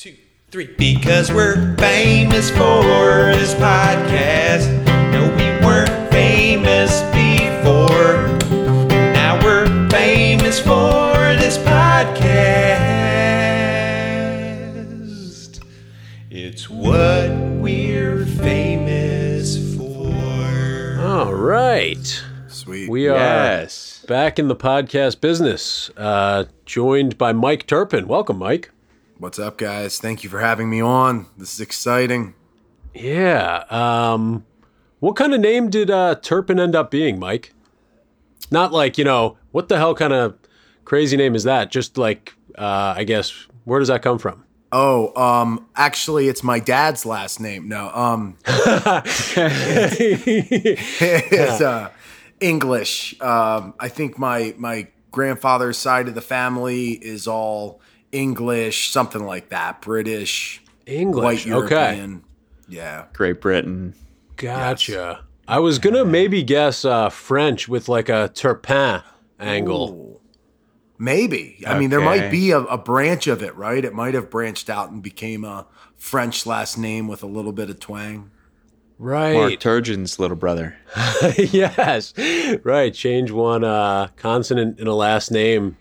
two, three. Because we're famous for this podcast. No, we weren't famous before. Now we're famous for this podcast. It's what we're famous for. All right. Sweet. We are Yes. back in the podcast business, uh, joined by Mike Turpin. Welcome, Mike. What's up, guys? Thank you for having me on. This is exciting. Yeah. Um, what kind of name did uh, Turpin end up being, Mike? Not like, you know, what the hell kind of crazy name is that? Just like, uh, I guess, where does that come from? Oh, um, actually, it's my dad's last name. No, um, it's uh, English. Um, I think my my grandfather's side of the family is all English, something like that. British, English. white okay. European. Yeah. Great Britain. Gotcha. I was going to maybe guess uh, French with like a Turpin angle. Ooh. Maybe. I mean, there might be a, a branch of it, right? It might have branched out and became a French last name with a little bit of twang. Right. Mark Turgeon's little brother. yes. Right. Change one uh, consonant in a last name,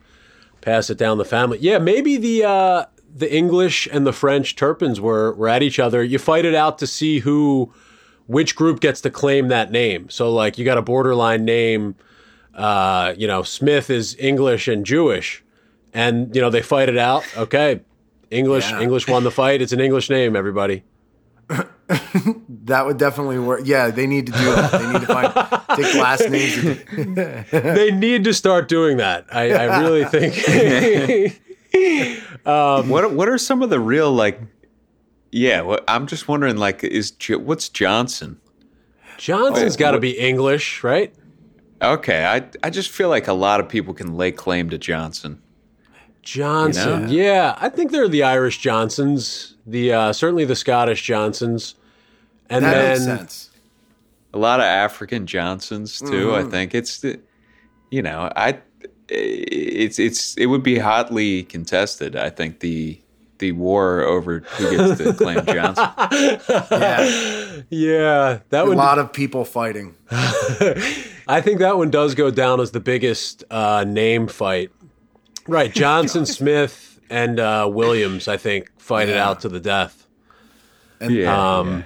pass it down the family. Yeah, maybe the uh, the English and the French Turpins were were at each other. You fight it out to see who which group gets to claim that name. So like you got a borderline name uh, you know, Smith is English and Jewish and you know they fight it out. Okay. English Yeah. English won the fight. It's an English name, everybody. That would definitely work. Yeah, they need to do that. They need to find take last names. and- they need to start doing that. I, I really think. Um, what What are some of the real like? Yeah, what, I'm just wondering. Like, is what's Johnson? Johnson's got to be English, right? Okay, I I just feel like a lot of people can lay claim to Johnson. Johnson. You know? Yeah, I think they're the Irish Johnsons, the uh, certainly the Scottish Johnsons, and That then makes sense. A lot of African Johnsons too. I think it's the, you know, I it's it's it would be hotly contested. I think the the war over who gets to claim Johnson. Yeah, yeah, that would a one. lot of people fighting. I think that one does go down as the biggest uh, name fight. Right, Johnson, Smith, and uh, Williams. I think fight it out to the death. Yeah, Um,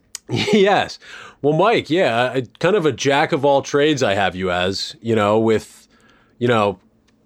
yes. Well, Mike, yeah, I- kind of a jack of all trades I have you as, you know, with, you know,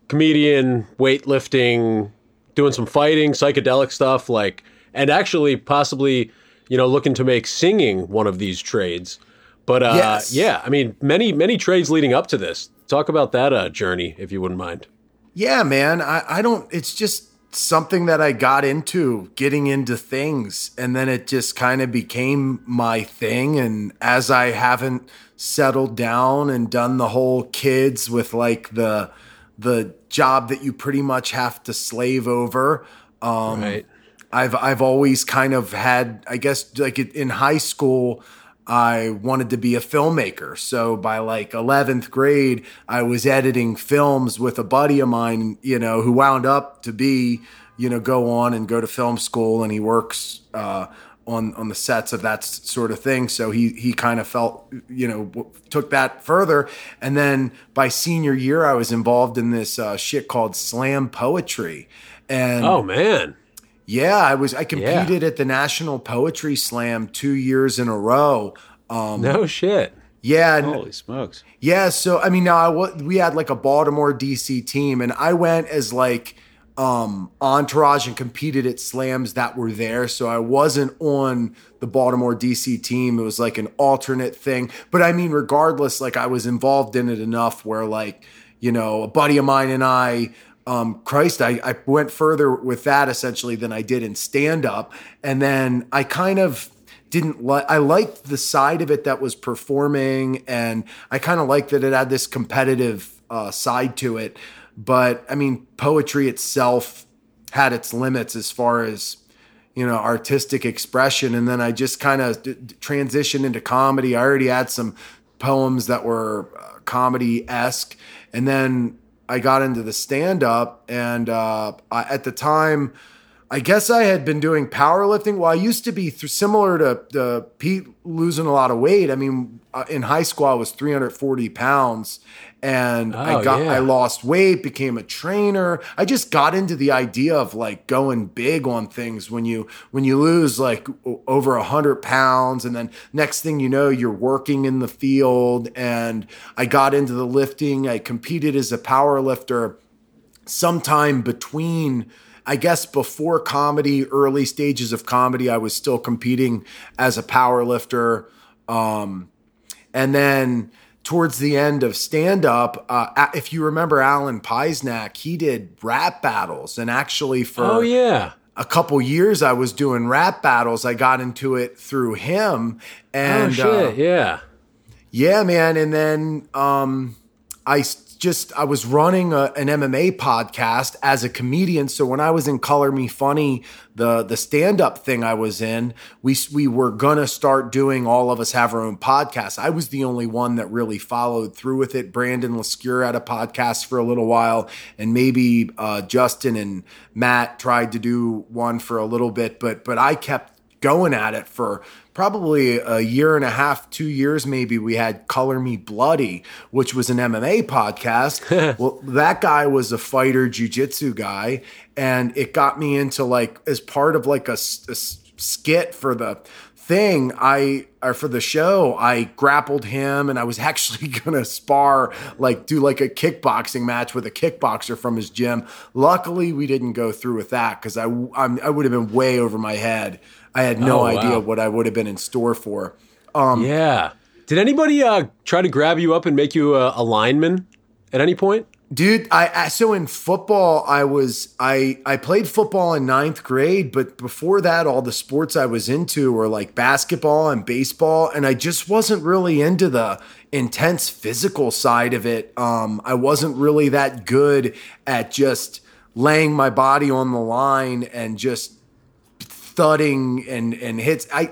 comedian, weightlifting, doing some fighting, psychedelic stuff, like, and actually possibly, you know, looking to make singing one of these trades. But uh, Yes. yeah, I mean, many, many trades leading up to this. Talk about that uh, journey, if you wouldn't mind. Yeah, man. I, I don't, it's just something that I got into, getting into things. And then it just kind of became my thing. And as I haven't settled down and done the whole kids with like the, the job that you pretty much have to slave over. Um, Right. I've I've always kind of had, I guess, like in high school, I wanted to be a filmmaker. So by like 11th grade, I was editing films with a buddy of mine, you know, who wound up to be, you know, go on and go to film school, and he works uh, on on the sets of that sort of thing. So he he kind of felt, you know, took that further. And then by senior year, I was involved in this uh, shit called slam poetry. And Oh, man. Yeah, I was. I competed at the National Poetry Slam two years in a row. Um, No shit. yeah, Holy smokes! yeah. So I mean, now I, we had like a Baltimore DC team, and I went as like um entourage and competed at slams that were there. So I wasn't on the Baltimore DC team. It was like an alternate thing. But I mean, regardless, like I was involved in it enough where like you know a buddy of mine and I um, Christ, I, I went further with that essentially than I did in stand up. And then I kind of didn't like, I liked the side of it that was performing. And I kind of liked that it had this competitive uh, side to it. But I mean, poetry itself had its limits as far as, you know, artistic expression. And then I just kind of d- transitioned into comedy. I already had some poems that were uh, comedy esque. And then I got into the stand up, and uh, I, at the time, I guess I had been doing powerlifting. Well, I used to be th- similar to, to Pete losing a lot of weight. I mean, uh, in high school, I was 340 pounds and I Oh, got, yeah. I lost weight, became a trainer. I just got into the idea of like going big on things when you, when you lose like over a hundred pounds and then next thing you know, you're working in the field and I got into the lifting. I competed as a power lifter sometime between I guess before comedy, early stages of comedy, I was still competing as a power lifter. Um, and then towards the end of stand up, uh, if you remember Alan Peisnack, he did rap battles. And actually, for Oh yeah. a couple years, I was doing rap battles. I got into it through him. And Oh And shit. uh, yeah. yeah, man. And then um, I just I was running a, an MMA podcast as a comedian. So when I was in Color Me Funny, the the stand up thing I was in, we we were gonna start doing all of us have our own podcast. I was the only one that really followed through with it. Brandon Lescure had a podcast for a little while, and maybe uh, Justin and Matt tried to do one for a little bit, but but I kept going at it for probably a year and a half, two years maybe. We had Color Me Bloody, which was an MMA podcast. well, that guy was a fighter jujitsu guy, and it got me into like as part of like a skit for the thing i or for the show i grappled him and i was actually gonna spar like do like a kickboxing match with a kickboxer from his gym luckily we didn't go through with that because i I'm, i would have been way over my head i had no Oh, idea wow. what i would have been in store for yeah. Did anybody uh, try to grab you up and make you a, a lineman at any point? Dude, I, I so in football, I was I I played football in ninth grade, but before that, all the sports I was into were like basketball and baseball, and I just wasn't really into the intense physical side of it. Um, I wasn't really that good at just laying my body on the line and just thudding and and hits. I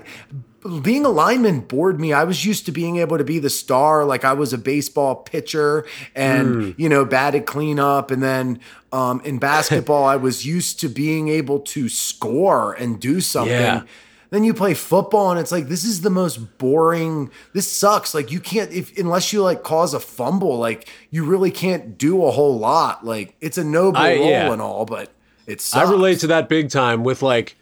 being a lineman bored me. I was used to being able to be the star, like I was a baseball pitcher and you know batted cleanup, and then um, in basketball I was used to being able to score and do something. Yeah. Then you play football and it's like this is the most boring. This sucks. Like you can't if unless you like cause a fumble, like you really can't do a whole lot. Like it's a noble I- role yeah. and all, but it's I relate to that big time with like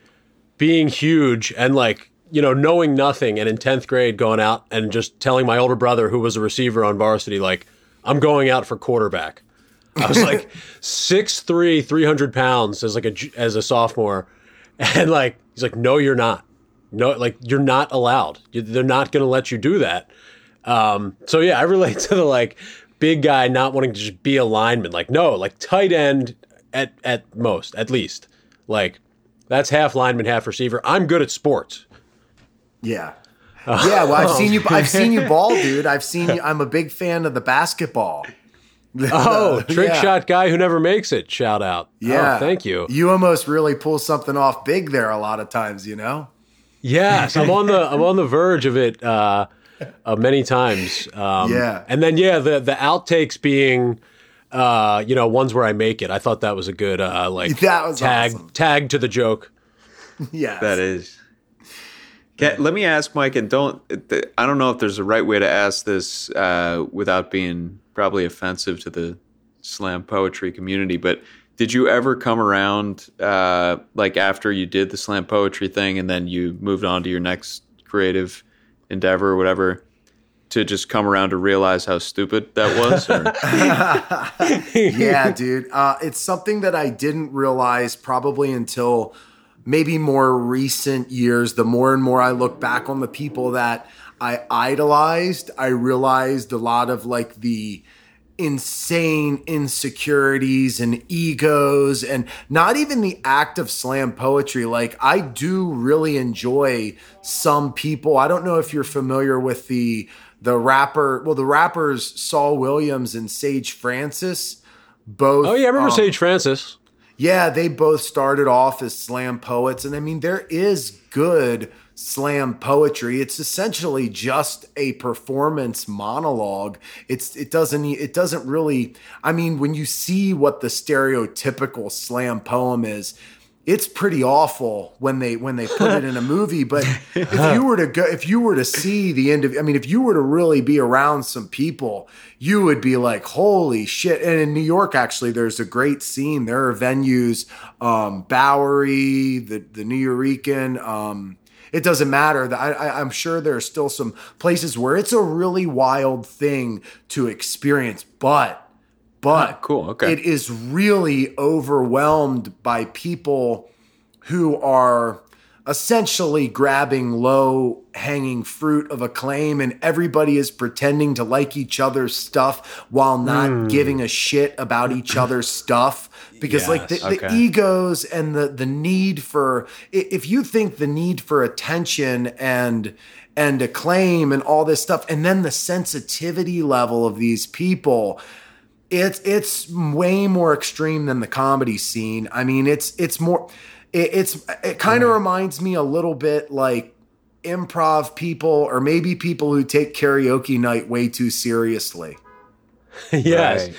being huge and like you know knowing nothing and in 10th grade going out and just telling my older brother who was a receiver on varsity like i'm going out for quarterback. I was like 6'3 300 pounds as like a as a sophomore. And like he's like no you're not. No like you're not allowed. You- they're not going to let you do that. Um, so yeah i relate to the like big guy not wanting to just be a lineman. Like no like tight end at at most at least. Like that's half lineman half receiver i'm good at sports Yeah. Yeah, well, I've seen you. I've seen you ball, dude. I've seen you. I'm a big fan of the basketball. oh trick Yeah. shot guy who never makes it shout out Yeah, oh, thank you You almost really pull something off big there a lot of times. You know. Yes, I'm on the I'm on the verge of it uh, uh, many times. Um, Yeah. and then yeah, the the outtakes being, uh, you know, ones where I make it. I thought that was a good uh, like That was tag awesome. tag to the joke. Yeah. That is. Can, let me ask Mike, and don't. I don't know if there's a right way to ask this uh, without being probably offensive to the slam poetry community, but did you ever come around, uh, like after you did the slam poetry thing, and then you moved on to your next creative endeavor or whatever, to just come around to realize how stupid that was? Yeah, dude. Uh, it's something that I didn't realize probably until maybe more recent years. The more and more I look back on the people that I idolized, I realized a lot of like the insane insecurities and egos and not even the act of slam poetry like i do really enjoy some people i don't know if you're familiar with the the rapper well the rappers saul williams and sage francis both Oh yeah, I remember um, Sage Francis. yeah, they both started off as slam poets. And I mean, there is good slam poetry. It's essentially just a performance monologue. It's it doesn't it doesn't really I mean, when you see what the stereotypical slam poem is, it's pretty awful when they when they put it in a movie but if you were to go if you were to see the end of i mean if you were to really be around some people you would be like holy shit and in new york actually there's a great scene there are venues um bowery the the Nuyorican, um it doesn't matter. I, I, I'm sure there are still some places where it's a really wild thing to experience, but but Oh, cool, okay. it is really overwhelmed by people who are essentially grabbing low hanging fruit of acclaim and everybody is pretending to like each other's stuff while not Hmm. giving a shit about each other's stuff because like the, Yes, the egos and the the need for if you think the need for attention and and acclaim and all this stuff and then the sensitivity level of these people it's it's way more extreme than the comedy scene. I mean, it's it's more it, it's it kind of reminds me a little bit like improv people or maybe people who take karaoke night way too seriously. yes, Right.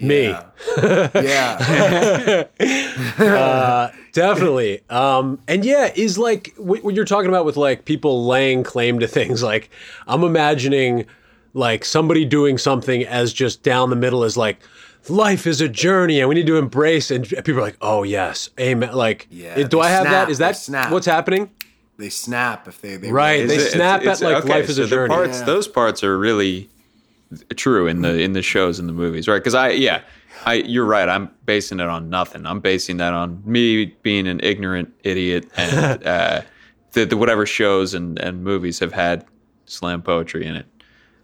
me. Yeah. Yeah. uh, definitely. Um, and yeah, is like what, what you're talking about with like people laying claim to things. Like I'm imagining like somebody doing something as just down the middle is like life is a journey and we need to embrace. And people are like, oh yes, amen. Like, Yeah, do I have snap, that? Is that snap. what's happening? they snap if they they Right, they It's- snap it's- at, like, okay, life is a so journey. Parts, Yeah. Those parts are really true in the in the shows and the movies, right? Because I yeah, I you're right. I'm basing it on nothing. I'm basing that on me being an ignorant idiot and uh, the, the whatever shows and and movies have had slam poetry in it.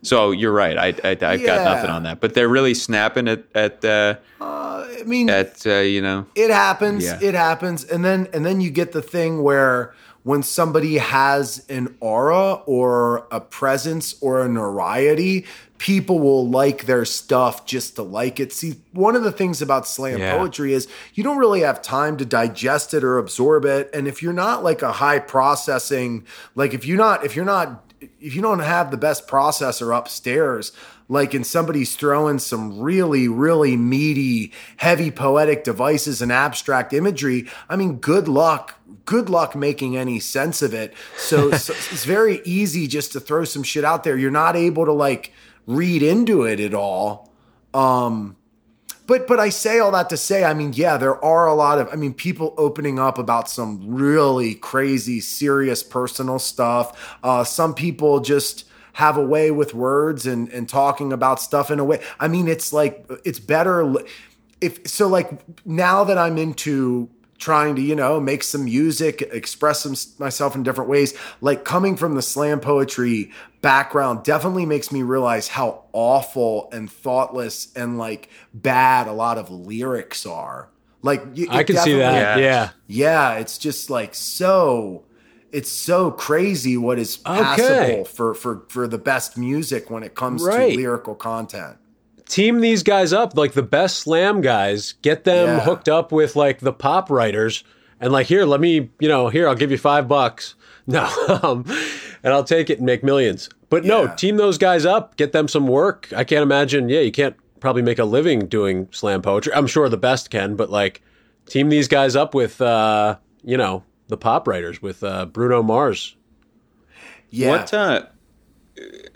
So you're right. I, I I've got nothing on that. But they're really snapping at at uh, I mean, at uh, you know it happens Yeah. it happens and then and then you get the thing where when somebody has an aura or a presence or a notoriety people will like their stuff just to like it see one of the things about slam Yeah. poetry is you don't really have time to digest it or absorb it and if you're not like a high processing like if you're not if you're not if you don't have the best processor upstairs, like and somebody's throwing some really, really meaty, heavy poetic devices and abstract imagery, I mean, good luck. Good luck making any sense of it. So, so it's very easy just to throw some shit out there. You're not able to like read into it at all. Um, but but I say all that to say, I mean, yeah, there are a lot of, I mean, people opening up about some really crazy, serious personal stuff. Uh, some people just have a way with words and and talking about stuff in a way. I mean, it's like it's better if so. Like now that I'm into trying to you know make some music express myself in different ways like coming from the slam poetry background definitely makes me realize how awful and thoughtless and like bad a lot of lyrics are like y- I it can see that. Yeah. Yeah. yeah it's just like so it's so crazy what is Okay. for for for the best music when it comes Right. to lyrical content team these guys up like the best slam guys get them Yeah. hooked up with like the pop writers and like here let me you know here i'll give you five bucks no um, and i'll take it and make millions but no Yeah. team those guys up get them some work i can't imagine yeah you can't probably make a living doing slam poetry i'm sure the best can but like team these guys up with uh you know the pop writers with uh bruno mars yeah what uh,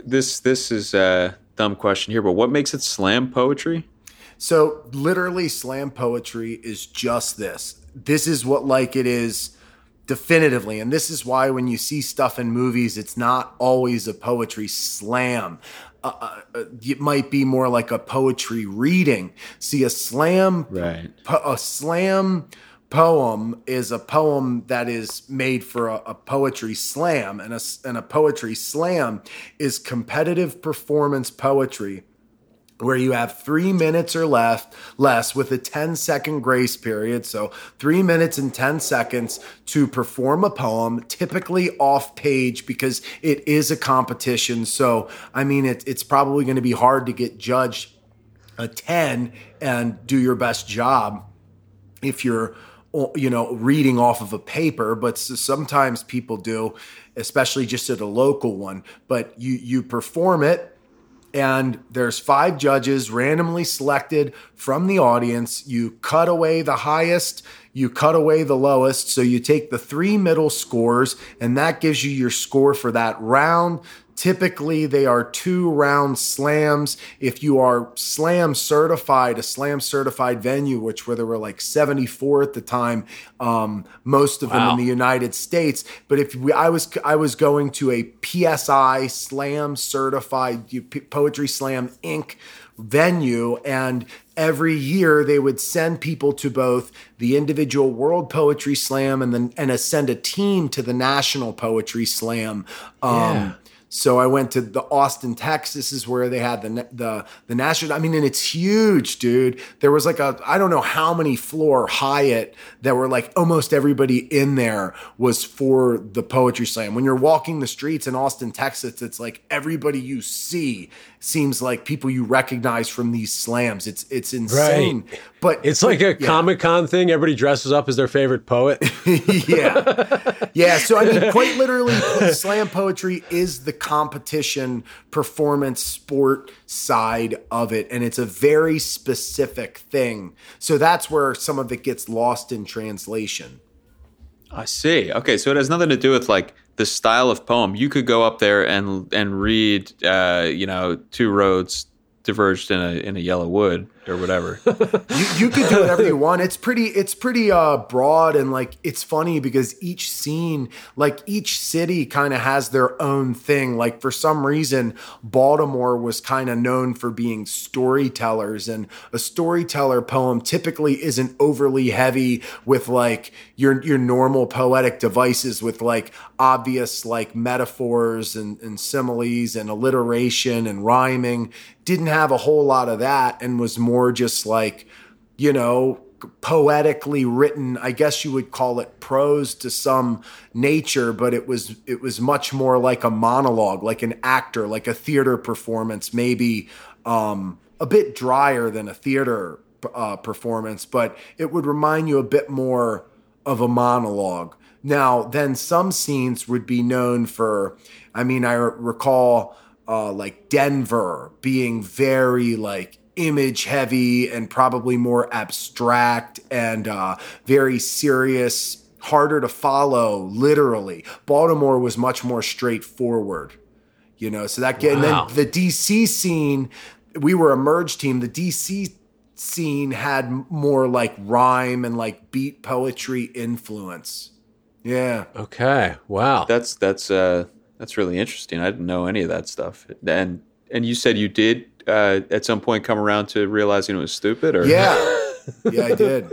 this this is a dumb question here, but what makes it slam poetry? So literally slam poetry is just this. This is what like it is definitively. And this is why when you see stuff in movies, it's not always a poetry slam. Uh, uh, uh, it might be more like a poetry reading. See, a slam, Right. po- a slam poem is a poem that is made for a, a poetry slam, and a, and a poetry slam is competitive performance poetry where you have three minutes or less, less with a 10 second grace period. So three minutes and 10 seconds to perform a poem, typically off page because it is a competition. So, I mean, it, it's probably going to be hard to get judged a 10 and do your best job if you're you know reading off of a paper but sometimes people do especially just at a local one but you you perform it and there's five judges randomly selected from the audience you cut away the highest you cut away the lowest. So you take the three middle scores, and that gives you your score for that round. Typically, they are two round slams. If you are slam certified, a slam certified venue, which where there were like 74 at the time, um, most of them in the United States. But if we, I was I was going to a PSI slam certified Poetry Slam Inc. venue, and every year they would send people to both the individual World Poetry Slam and then and send a team to the National Poetry Slam. Um, Yeah. So I went to the Austin, Texas, is where they had the the the national. I mean, and it's huge, dude. There was like a I don't know how many floor Hyatt that were like almost everybody in there was for the poetry slam. When you're walking the streets in Austin, Texas, it's like everybody you see seems like people you recognize from these slams. It's it's insane. Right. But It's like a yeah. Comic Con thing. Everybody dresses up as their favorite poet. yeah. Yeah. So, I mean, quite literally, slam poetry is the competition performance sport side of it. And it's a very specific thing. So that's where some of it gets lost in translation. I see. Okay, so it has nothing to do with like the style of poem. You could go up there and and read, uh, you know, two roads diverged in a in a yellow wood or whatever. you, you could do whatever you want. It's pretty, it's pretty uh, broad and like it's funny because each scene, like each city, kind of has their own thing. Like for some reason, Baltimore was kind of known for being storytellers, and a storyteller poem typically isn't overly heavy with like your your normal poetic devices with like obvious like metaphors and, and similes and alliteration and rhyming. Didn't have a whole lot of that and was more just like, you know, poetically written i guess you would call it prose to some nature but it was it was much more like a monologue like an actor like a theater performance maybe um a bit drier than a theater uh, performance but it would remind you a bit more of a monologue. Now then some scenes would be known for i mean i recall uh, like denver being very like image heavy and probably more abstract and uh, very serious, harder to follow, literally. Baltimore was much more straightforward, you know. So that and Wow. then the DC scene, we were a merge team. The DC scene had more like rhyme and like beat poetry influence. Yeah. Okay. Wow. that's that's uh that's really interesting. I didn't know any of that stuff. And and you said you did uh, at some point come around to realizing it was stupid, or Yeah. Yeah, I did.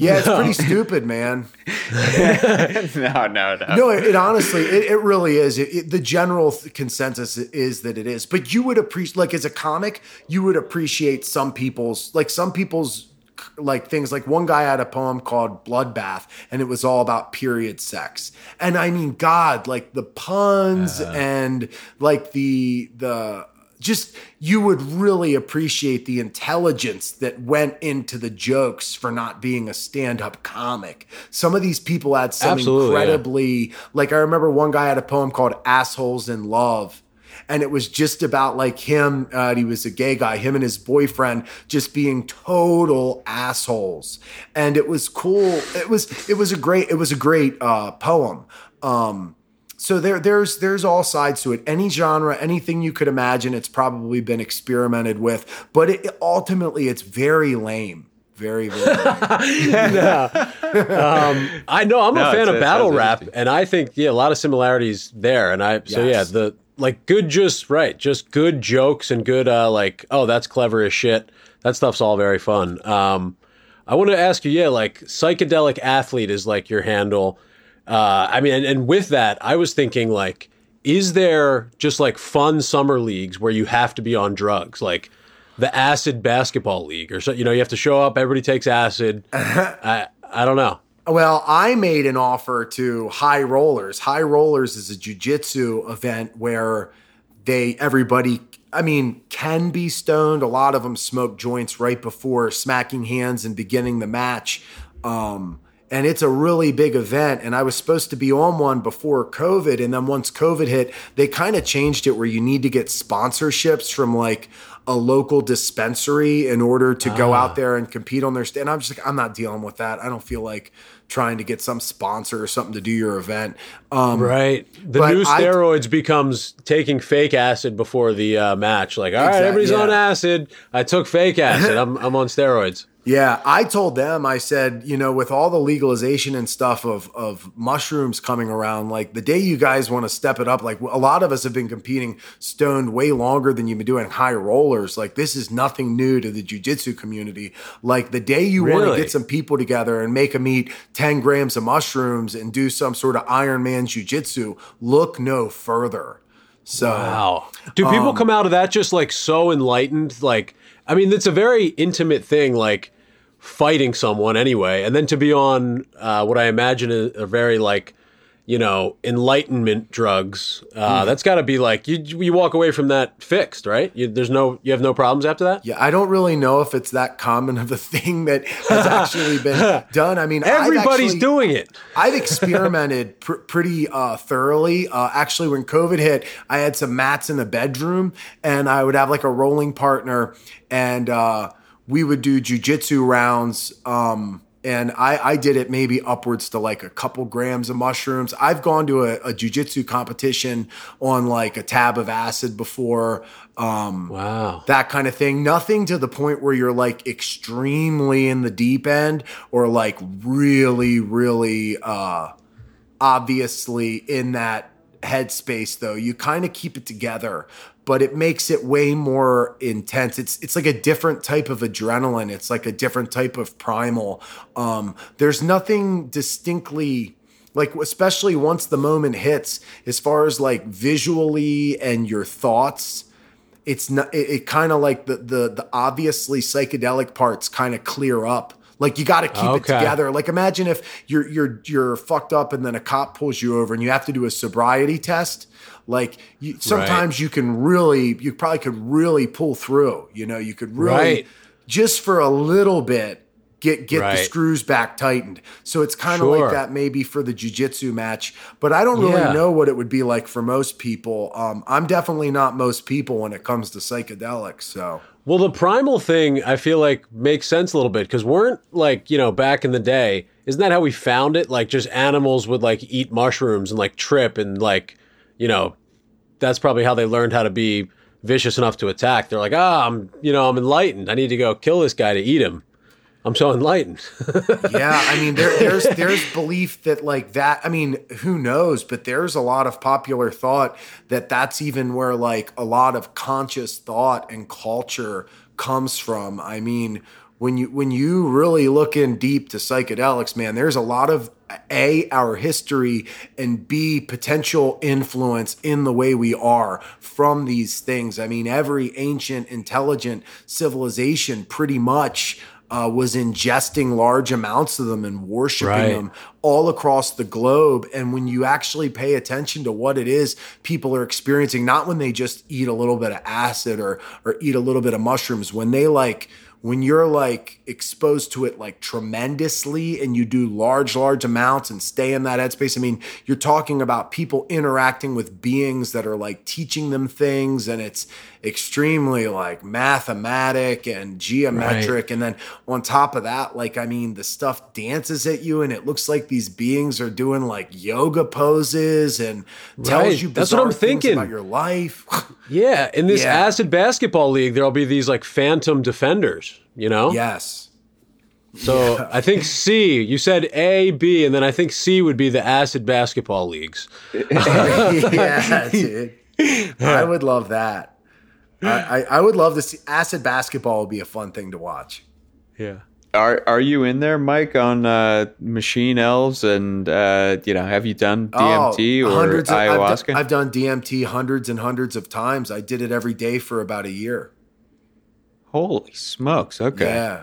Yeah, it's pretty stupid, man. no, no, no. No, it, it honestly, it, it really is. It, the general th- consensus is that it is. But you would appreciate, like, as a comic, you would appreciate some people's, like, some people's, like, things. Like, one guy had a poem called Bloodbath, and it was all about period sex. And I mean, God, like, the puns and, like, the, the, just you would really appreciate the intelligence that went into the jokes for not being a stand-up comic. Some of these people had some Absolutely, yeah. incredibly like I remember one guy had a poem called Assholes in Love. And it was just about like him, uh, he was a gay guy, him and his boyfriend just being total assholes. And it was cool. It was it was a great it was a great uh, poem. Um, so there there's there's all sides to it any genre anything you could imagine it's probably been experimented with but it, ultimately it's very lame very very lame. I know I'm No, a fan of battle rap, and I think yeah, a lot of similarities there. And I so yeah, the like good, just right, just good jokes and good uh like oh that's clever as shit. That stuff's all very fun. Um, I want to ask you, yeah, like psychedelic athlete is like your handle. Uh, I mean, and, and with that, I was thinking like, is there just like fun summer leagues where you have to be on drugs, like the acid basketball league, or so? You know, you have to show up, everybody takes acid. I I don't know. Well, I made an offer to High Rollers. High Rollers is a jujitsu event where they everybody I mean can be stoned. A lot of them smoke joints right before smacking hands and beginning the match. Um, and it's a really big event. And I was supposed to be on one before COVID. And then once COVID hit, they kind of changed it where you need to get sponsorships from like a local dispensary in order to go Ah. out there and compete on their stand. I'm just like, I'm not dealing with that. I don't feel like trying to get some sponsor or something to do your event. Um, Right. The new I- steroids becomes taking fake acid before the uh, match. Like, all right, Exact- everybody's on acid. I took fake acid. I'm, I'm on steroids. Yeah, I told them, I said, you know, with all the legalization and stuff of of mushrooms coming around, like the day you guys want to step it up, like a lot of us have been competing stoned way longer than you've been doing high rollers. Like this is nothing new to the jujitsu community. Like the day you want to get some people together and make them eat 10 grams of mushrooms and do some sort of Iron Man jujitsu, look no further. So Wow. Do people um, come out of that just like so enlightened? Like, I mean, it's a very intimate thing, like fighting someone anyway. And then to be on uh, what I imagine is a very like, you know, enlightenment drugs. Uh, That's got to be like you. You walk away from that fixed, right? You, there's no, you have no problems after that. Yeah, I don't really know if it's that common of a thing that has actually been done. I mean, Everybody's actually- doing it. I've experimented pr- pretty uh, thoroughly. Uh, actually, when COVID hit, I had some mats in the bedroom, and I would have like a rolling partner, and uh, we would do jujitsu rounds. Um, and I, I did it maybe upwards to like a couple grams of mushrooms. I've gone to a, a jujitsu competition on like a tab of acid before. Um, Wow. that kind of thing. Nothing to the point where you're like extremely in the deep end or like really, really uh obviously in that headspace though. You kind of keep it together, but it makes it way more intense. It's it's like a different type of adrenaline. It's like a different type of primal. Um there's nothing distinctly like especially once the moment hits as far as like visually and your thoughts it's not it, it kind of like the the the obviously psychedelic parts kind of clear up like you got to keep it together like imagine if you're you're you're fucked up and then a cop pulls you over and you have to do a sobriety test like you, sometimes you can really you probably could really pull through you know you could really Right. just for a little bit get get the screws back tightened so it's kind of Sure. like that maybe for the jiu-jitsu match but i don't really Yeah. know what it would be like for most people um, i'm definitely not most people when it comes to psychedelics so Well, the primal thing I feel like makes sense a little bit because weren't like you know back in the day, isn't that how we found it? Like just animals would like eat mushrooms and like trip and like you know that's probably how they learned how to be vicious enough to attack. They're like, ah, I'm you know I'm enlightened. I need to go kill this guy to eat him. I'm so enlightened. yeah i mean there, there's there's belief that like that i mean who knows but there's a lot of popular thought that that's even where like a lot of conscious thought and culture comes from i mean when you when you really look in deep to psychedelics man there's a lot of a our history and b potential influence in the way we are from these things i mean every ancient intelligent civilization pretty much uh, was ingesting large amounts of them and worshiping Right. them all across the globe. And when you actually pay attention to what it is people are experiencing, not when they just eat a little bit of acid or or eat a little bit of mushrooms, when they like when you're like exposed to it like tremendously and you do large, large amounts and stay in that headspace. I mean, you're talking about people interacting with beings that are like teaching them things and it's extremely like mathematic and geometric. And then on top of that, like, I mean, the stuff dances at you and it looks like these beings are doing like yoga poses and tells you That's what I'm thinking. about your life. yeah, in this Yeah. acid basketball league, there'll be these like phantom defenders. You know. yes. So I think C. You said A, B, and then I think C would be the acid basketball leagues. yeah, dude. I would love that. I, I, I would love to see acid basketball would be a fun thing to watch. Yeah. Are are you in there, Mike, on uh, machine elves and uh, you know have you done DMT Oh, or hundreds of- I've done- ayahuasca? I've, done DMT hundreds and hundreds of times. I did it every day for about a year. Holy smokes! Okay. Yeah.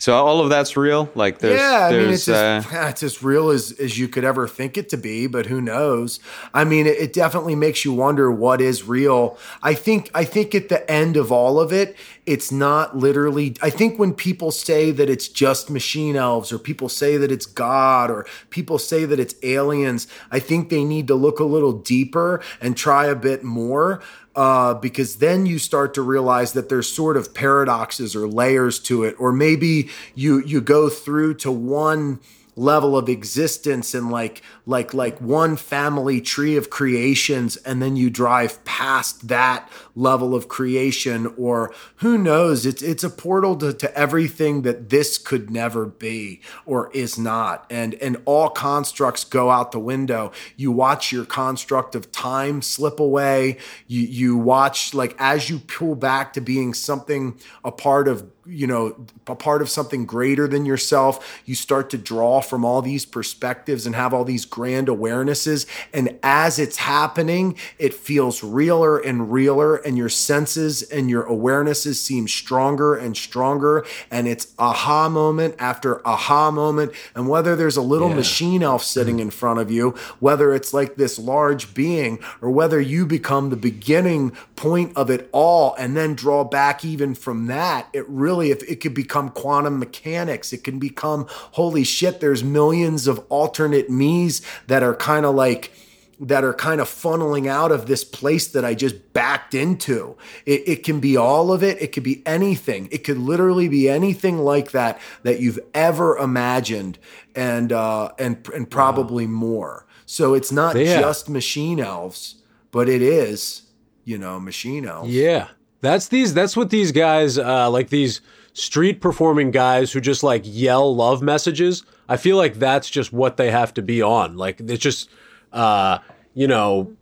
So all of that's real. Like there's, yeah, I mean, there's, it's as, uh, it's as real as, as you could ever think it to be, but who knows? I mean, it, it definitely makes you wonder what is real. I think I think at the end of all of it, it's not literally. I think when people say that it's just machine elves, or people say that it's God, or people say that it's aliens, I think they need to look a little deeper and try a bit more uh, because then you start to realize that there's sort of paradoxes or layers to it, or maybe you you go through to one level of existence and like like like one family tree of creations and then you drive past that level of creation or who knows? It's it's a portal to, to everything that this could never be or is not. And and all constructs go out the window. You watch your construct of time slip away. You you watch like as you pull back to being something a part of you know a part of something greater than yourself. You start to draw from all these perspectives and have all these grand awarenesses. And as it's happening it feels realer and realer and your senses and your awarenesses seem stronger and stronger. And it's aha moment after aha moment. And whether there's a little Yeah. machine elf mm-hmm. sitting in front of you whether it's like this large being or whether you become the beginning point of it all and then draw back even from that it really if it could become quantum mechanics it can become holy shit there's millions of alternate me's that are kind of like that are kind of funneling out of this place that I just backed into. It, it can be all of it. It could be anything. It could literally be anything like that that you've ever imagined, and uh, and and probably more. So it's not Yeah. just machine elves, but it is, you know, machine elves. Yeah, that's these. That's what these guys uh, like. These street performing guys who just like yell love messages. I feel like that's just what they have to be on. Like it's just, uh, you know,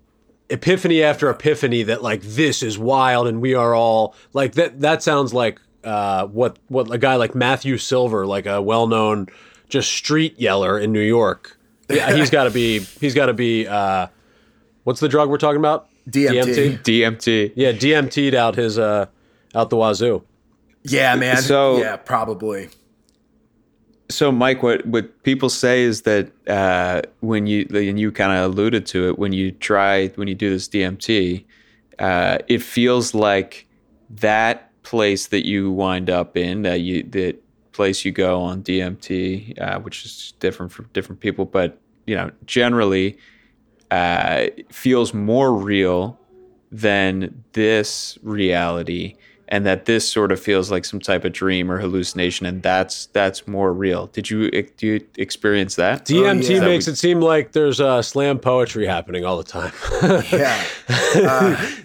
epiphany after epiphany that like this is wild and we are all like that. That sounds like uh, what what a guy like Matthew Silver, like a well known just street yeller in New York. Yeah, he's got to be. He's got to be. Uh, what's the drug we're talking about? DMT. DMT. Yeah, DMT'd out his uh out the wazoo. Yeah, man. So- yeah, probably. So, Mike, what what people say is that uh, when you and you kind of alluded to it when you try when you do this DMT, uh, it feels like that place that you wind up in that you that place you go on DMT, uh, which is different for different people, but you know generally uh, feels more real than this reality and that this sort of feels like some type of dream or hallucination and that's that's more real did you do you experience that DMT yeah. makes it seem like there's uh, slam poetry happening all the time. Yeah.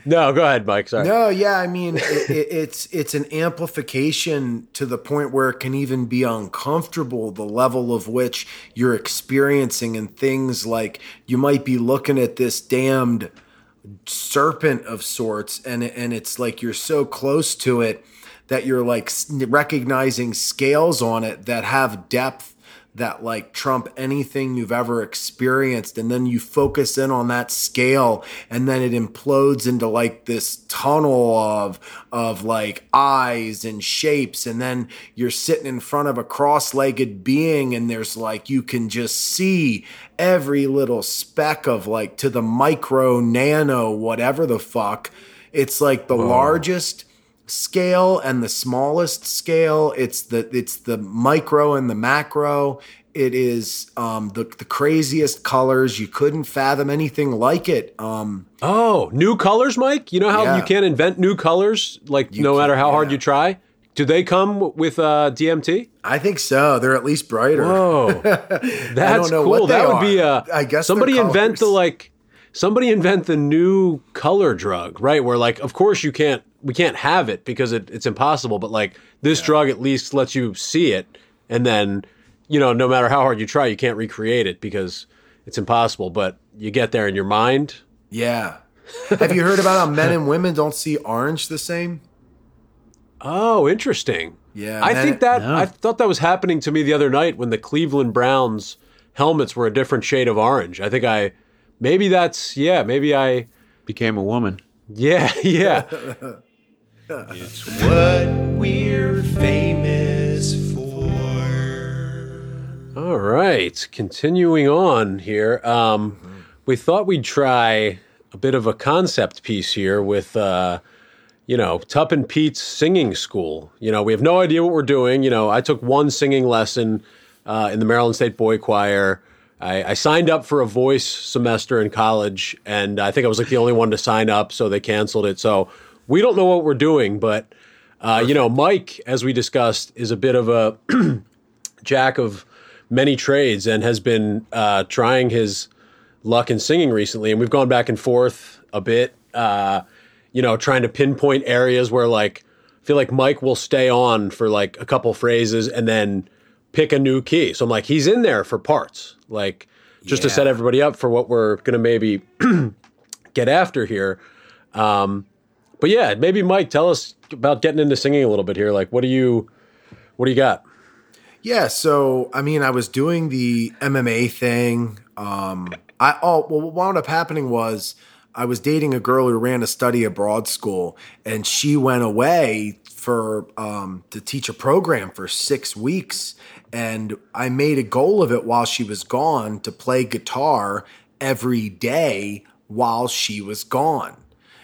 no, go ahead, Mike. Sorry. No, yeah, I mean it, it, it's it's an amplification to the point where it can even be uncomfortable. The level of which you're experiencing, and things like you might be looking at this damned serpent of sorts, and and it's like you're so close to it that you're like recognizing scales on it that have depth that like trump anything you've ever experienced and then you focus in on that scale and then it implodes into like this tunnel of of like eyes and shapes and then you're sitting in front of a cross-legged being and there's like you can just see every little speck of like to the micro nano whatever the fuck. It's like the largest scale and the smallest scale. It's the it's the micro and the macro. It is um, the the craziest colors. You couldn't fathom anything like it. Um, Oh, new colors, Mike. You know how Yeah. you can't invent new colors, like no matter how hard you try. Do they come with uh, DMT? I think so. They're at least brighter. Oh, that's cool. that would be are. a. I guess somebody invent the like. Somebody invent the new color drug, right? Where like, of course you can't. We can't have it because it, it's impossible. But like this drug at least lets you see it, and then you know, no matter how hard you try, you can't recreate it because it's impossible. But you get there in your mind. Yeah. Have you heard about how men and women don't see orange the same? Oh, interesting. Yeah, I man, think it- that I thought that was happening to me the other night when the Cleveland Browns helmets were a different shade of orange. I think I maybe that's yeah, maybe I became a woman yeah, yeah. It's what we're famous for. All right, continuing on here. Um, we thought we'd try a bit of a concept piece here with, uh, you know, Tup and Pete's singing school. You know, we have no idea what we're doing. You know, I took one singing lesson uh, in the Maryland State Boy Choir. I, I signed up for a voice semester in college, and I think I was like the only one to sign up, so they canceled it. So we don't know what we're doing, but uh, you know, Mike, as we discussed, is a bit of a jack of many trades and has been uh, trying his luck in singing recently. And we've gone back and forth a bit, uh, you know, trying to pinpoint areas where like I feel like Mike will stay on for like a couple phrases and then pick a new key. So I'm like, he's in there for parts, like just to set everybody up for what we're gonna maybe get after here. Um, but yeah, maybe Mike, tell us about getting into singing a little bit here. Like, what do you, what do you got? Yeah, so I mean, I was doing the MMA thing. Um, I oh, well, what wound up happening was I was dating a girl who ran a study abroad school, and she went away for um, to teach a program for six weeks, and I made a goal of it while she was gone to play guitar every day while she was gone.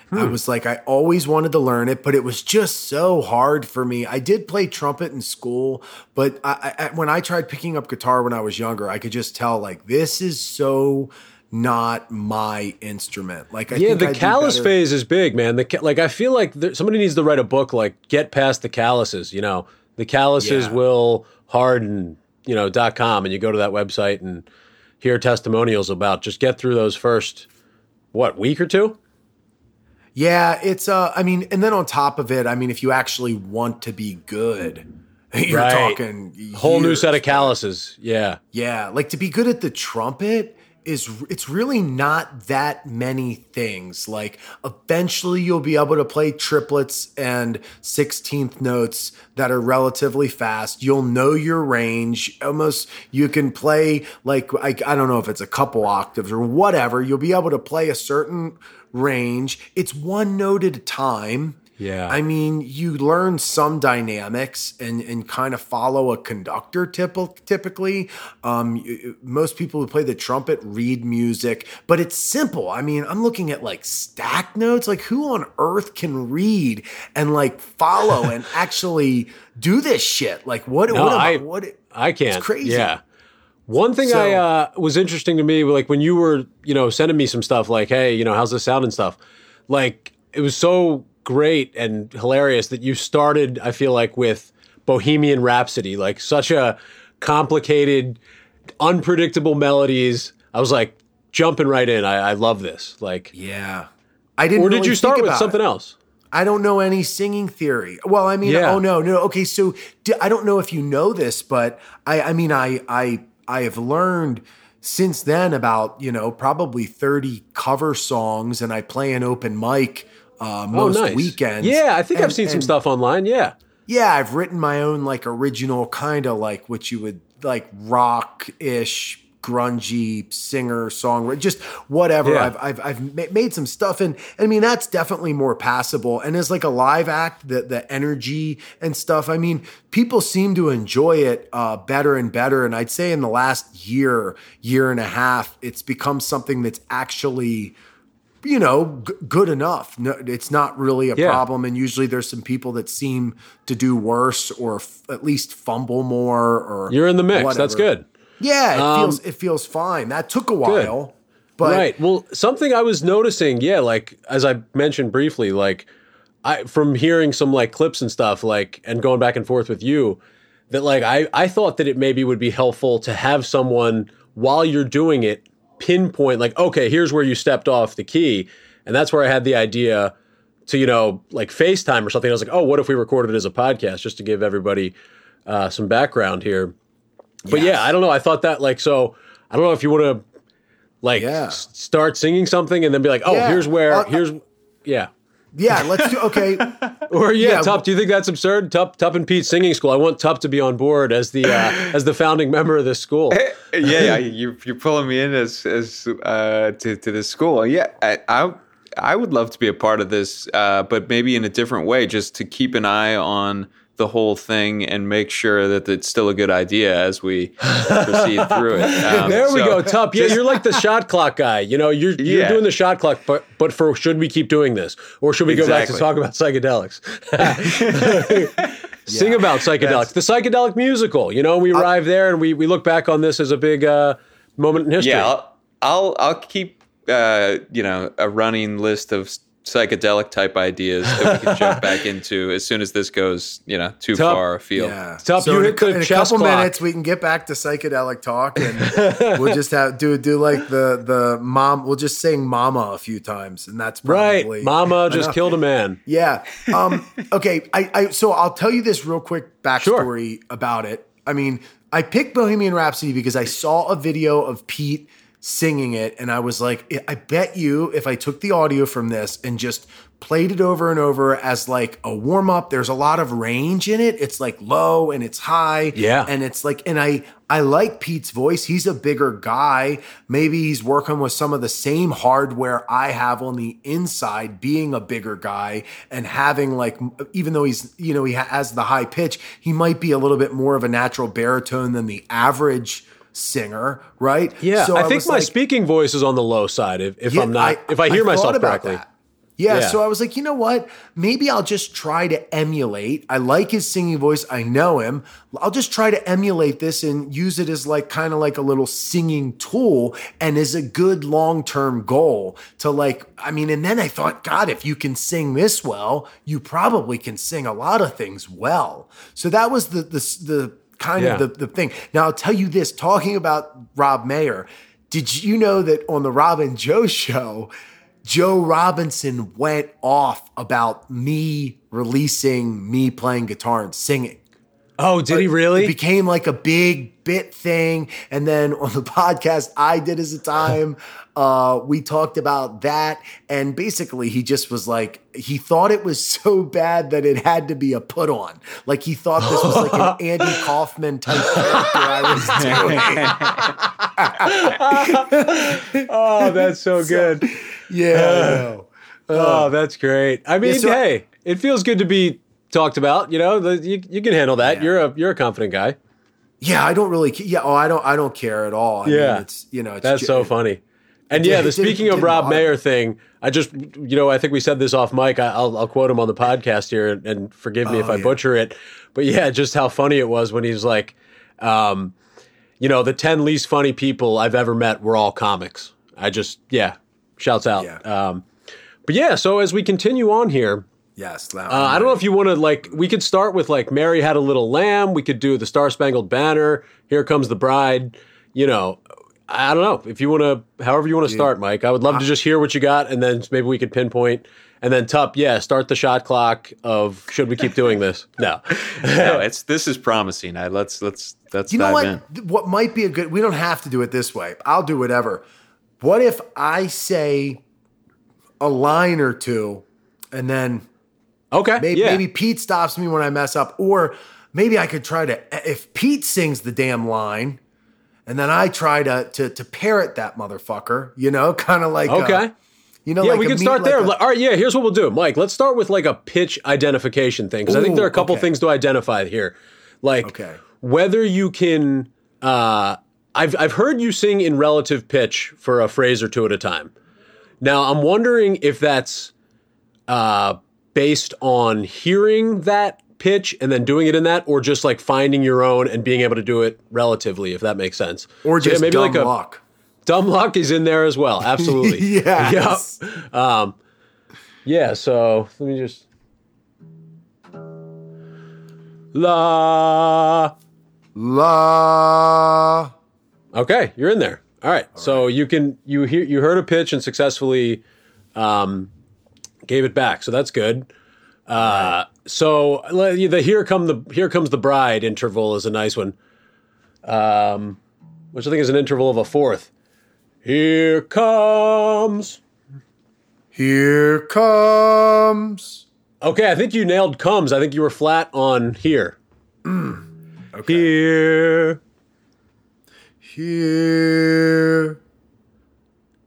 I hmm. was like, I always wanted to learn it, but it was just so hard for me. I did play trumpet in school, but I, I, when I tried picking up guitar when I was younger, I could just tell like this is so not my instrument. Like, I yeah, think the I'd callus phase is big, man. The like I feel like there, somebody needs to write a book like get past the calluses. You know, the calluses Yeah. will harden. You know, dot com, and you go to that website and hear testimonials about. Just get through those first what week or two. Yeah, it's uh I mean, and then on top of it, I mean, if you actually want to be good, you're Right. talking Whole new set of calluses. Yeah. Yeah, like to be good at the trumpet is it's really not that many things. Like eventually you'll be able to play triplets and 16th notes that are relatively fast. You'll know your range. Almost you can play like I, I don't know if it's a couple octaves or whatever. You'll be able to play a certain range. It's one note at a time. Yeah. I mean, you learn some dynamics and, and kind of follow a conductor typ- typically. Um, most people who play the trumpet read music, but it's simple. I mean, I'm looking at like stack notes. Like, who on earth can read and like follow and actually do this shit? Like, what? No, what, I, I- what? I can't. It's crazy. Yeah. One thing So- I uh, was interesting to me, like when you were, you know, sending me some stuff, like, hey, you know, how's this sound and stuff. Like, it was so great and hilarious that you started. I feel like with Bohemian Rhapsody, like such a complicated, unpredictable melodies. I was like jumping right in. I, I love this. Like, Yeah. I didn't. or did really you start with something it. else? I don't know any singing theory. Well, I mean, Yeah. oh no, no. Okay, so d- I don't know if you know this, but I, I mean, I, I, I have learned since then about you know probably thirty cover songs, and I play an open mic uh, most oh, nice. weekends. Yeah, I think I've And- seen some stuff online. Yeah. Yeah, I've written my own like original kind of like what you would like rock ish grungy singer song just whatever Yeah. I've, I've I've ma- made some stuff and I mean that's definitely more passable and as like a live act the the energy and stuff I mean people seem to enjoy it uh, better and better and I'd say in the last year year and a half it's become something that's actually you know, g- good enough. No, it's not really a Yeah. problem. And usually there's some people that seem to do worse or f- at least fumble more or You're in the mix. That's good. Yeah, it Um, feels it feels fine. That took a while, but right. Well, something I was noticing, yeah, like as I mentioned briefly, like I from hearing some like clips and stuff, like and going back and forth with you, that like I I thought that it maybe would be helpful to have someone while you're doing it pinpoint like okay, here's where you stepped off the key, and that's where I had the idea to you know like FaceTime or something. I was like, oh, what if we recorded it as a podcast just to give everybody uh, some background here. But Yes. yeah, I don't know. I thought that like so. I don't know if you want to like Yeah. s- start singing something and then be like, oh, Yeah. here's where Uh, here's yeah. Yeah, let's do okay. Or yeah, Yeah, Tup. well- do you think that's absurd? Tup, Tup and Pete singing school. I want Tup to be on board as the uh, as the founding member of this school. yeah, yeah, you're you're pulling me in as as uh, to to this school. Yeah, I, I I would love to be a part of this, uh, but maybe in a different way, just to keep an eye on the whole thing and make sure that it's still a good idea as we proceed through it. Um, There we so- go, Tup. Yeah, you're like the shot clock guy. You know, you're you're Yeah. doing the shot clock, but but for should we keep doing this, or should we go back to talk about psychedelics? Sing about psychedelics, the psychedelic musical. You know, we arrive there and we we look back on this as a big uh, moment in history. Yeah, I'll I'll, I'll keep uh, you know a running list of psychedelic type ideas that we can jump back into as soon as this goes you know too Tup. far afield. Yeah. Tup, you in, hit a, the in a couple clock. minutes we can get back to psychedelic talk and we'll just have do do like the the mom we'll just sing mama a few times and that's right, probably Mama just killed a man. Yeah. Um, okay. I, I so I'll tell you this real quick backstory about it. I mean, I picked Bohemian Rhapsody because I saw a video of Pete singing it, and I was like, I bet you if I took the audio from this and just played it over and over as like a warm up, there's a lot of range in it. It's like low and it's high. Yeah. And it's like, and I I like Pete's voice. He's a bigger guy. Maybe he's working with some of the same hardware I have on the inside, being a bigger guy and having like, even though he's, you know, he has the high pitch, he might be a little bit more of a natural baritone than the average singer, right? Yeah, So I think my like- speaking voice is on the low side. If, if yeah, I'm not, if I hear thought myself correctly. that. Yeah, Yeah. so I was like, you know what? Maybe I'll just try to emulate. I like his singing voice. I know him. I'll just try to emulate this and use it as like kind of like a little singing tool and as a good long-term goal to like I mean, and then I thought, god, if you can sing this well, you probably can sing a lot of things well. So that was the the the kind Yeah. of the the thing. Now I'll tell you this, talking about Rob Mayer, did you know that on the Rob and Joe show, Joe Robinson went off about me releasing me playing guitar and singing. Oh, did he really? It really? became like a big bit thing. And then on the podcast I did as a time, uh, we talked about that. And basically, he just was like, he thought it was so bad that it had to be a put on. Like he thought this was like an Andy Kaufman type character I was doing. oh, that's so good. Yeah. I. Oh, that's great. I mean, Yeah, so I- hey, it feels good to be talked about. You know, the, you, you can handle that. You're a you're a confident guy. Yeah, I don't really. Yeah, oh, I don't. I don't care at all. I Yeah. mean, it's you know, it's That's ju- so funny. And yeah, the speaking of Rob Mayer thing, I just you know I think we said this off mic. I, I'll I'll quote him on the podcast here, and, and forgive me if Oh, I yeah. butcher it. But yeah, just how funny it was when he's like, um, you know, the ten least funny people I've ever met were all comics. I just yeah, shouts out. Yeah. Um, but yeah, so as we continue on here. Yes. Uh, I don't know if you want to like. We could start with like Mary had a little lamb. We could do the Star Spangled Banner. Here comes the bride. You know, I don't know if you want to. However you want to start, Mike. I would love to just hear what you got, and then maybe we could pinpoint. And then Tup, yeah, start the shot clock of should we keep doing this? No, no, it's this is promising. I, let's let's let's You know what? in. What might be a good. We don't have to do it this way. I'll do whatever. What if I say a line or two, and then okay, maybe, yeah, maybe Pete stops me when I mess up, or maybe I could try to. If Pete sings the damn line, and then I try to to to parrot that motherfucker, you know, kind of like okay. you know, Yeah, like we a can meet- start like there. a- All right, yeah, here's what we'll do. Mike, let's start with like a pitch identification thing because I think there are a couple okay. things to identify here. Like Okay. whether you can uh I've I've heard you sing in relative pitch for a phrase or two at a time. Now, I'm wondering if that's uh based on hearing that pitch and then doing it in that or just like finding your own and being able to do it relatively if that makes sense. or So, yeah, just dumb luck. Dumb luck is in there as well. Absolutely. yeah. Yep. Um, yeah. So let me just. La. La. Okay, you're in there. All right. so you can you hear you heard a pitch and successfully um, gave it back. So that's good. Uh, So the here come the here comes the bride interval is a nice one, um, which I think is an interval of a fourth. Here comes. Here comes. Okay, I think you nailed comes. I think you were flat on here. Okay. Here Here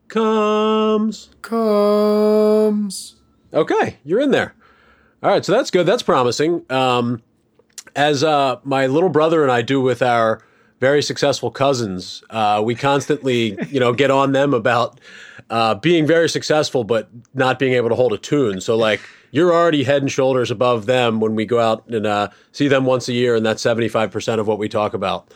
comes. comes. Okay, you're in there. All right, so that's good. That's promising. Um, as uh, my little brother and I do with our very successful cousins, uh, we constantly, you know, get on them about uh, being very successful, but not being able to hold a tune. So, like, you're already head and shoulders above them when we go out and uh, see them once a year, and that's 75% of what we talk about.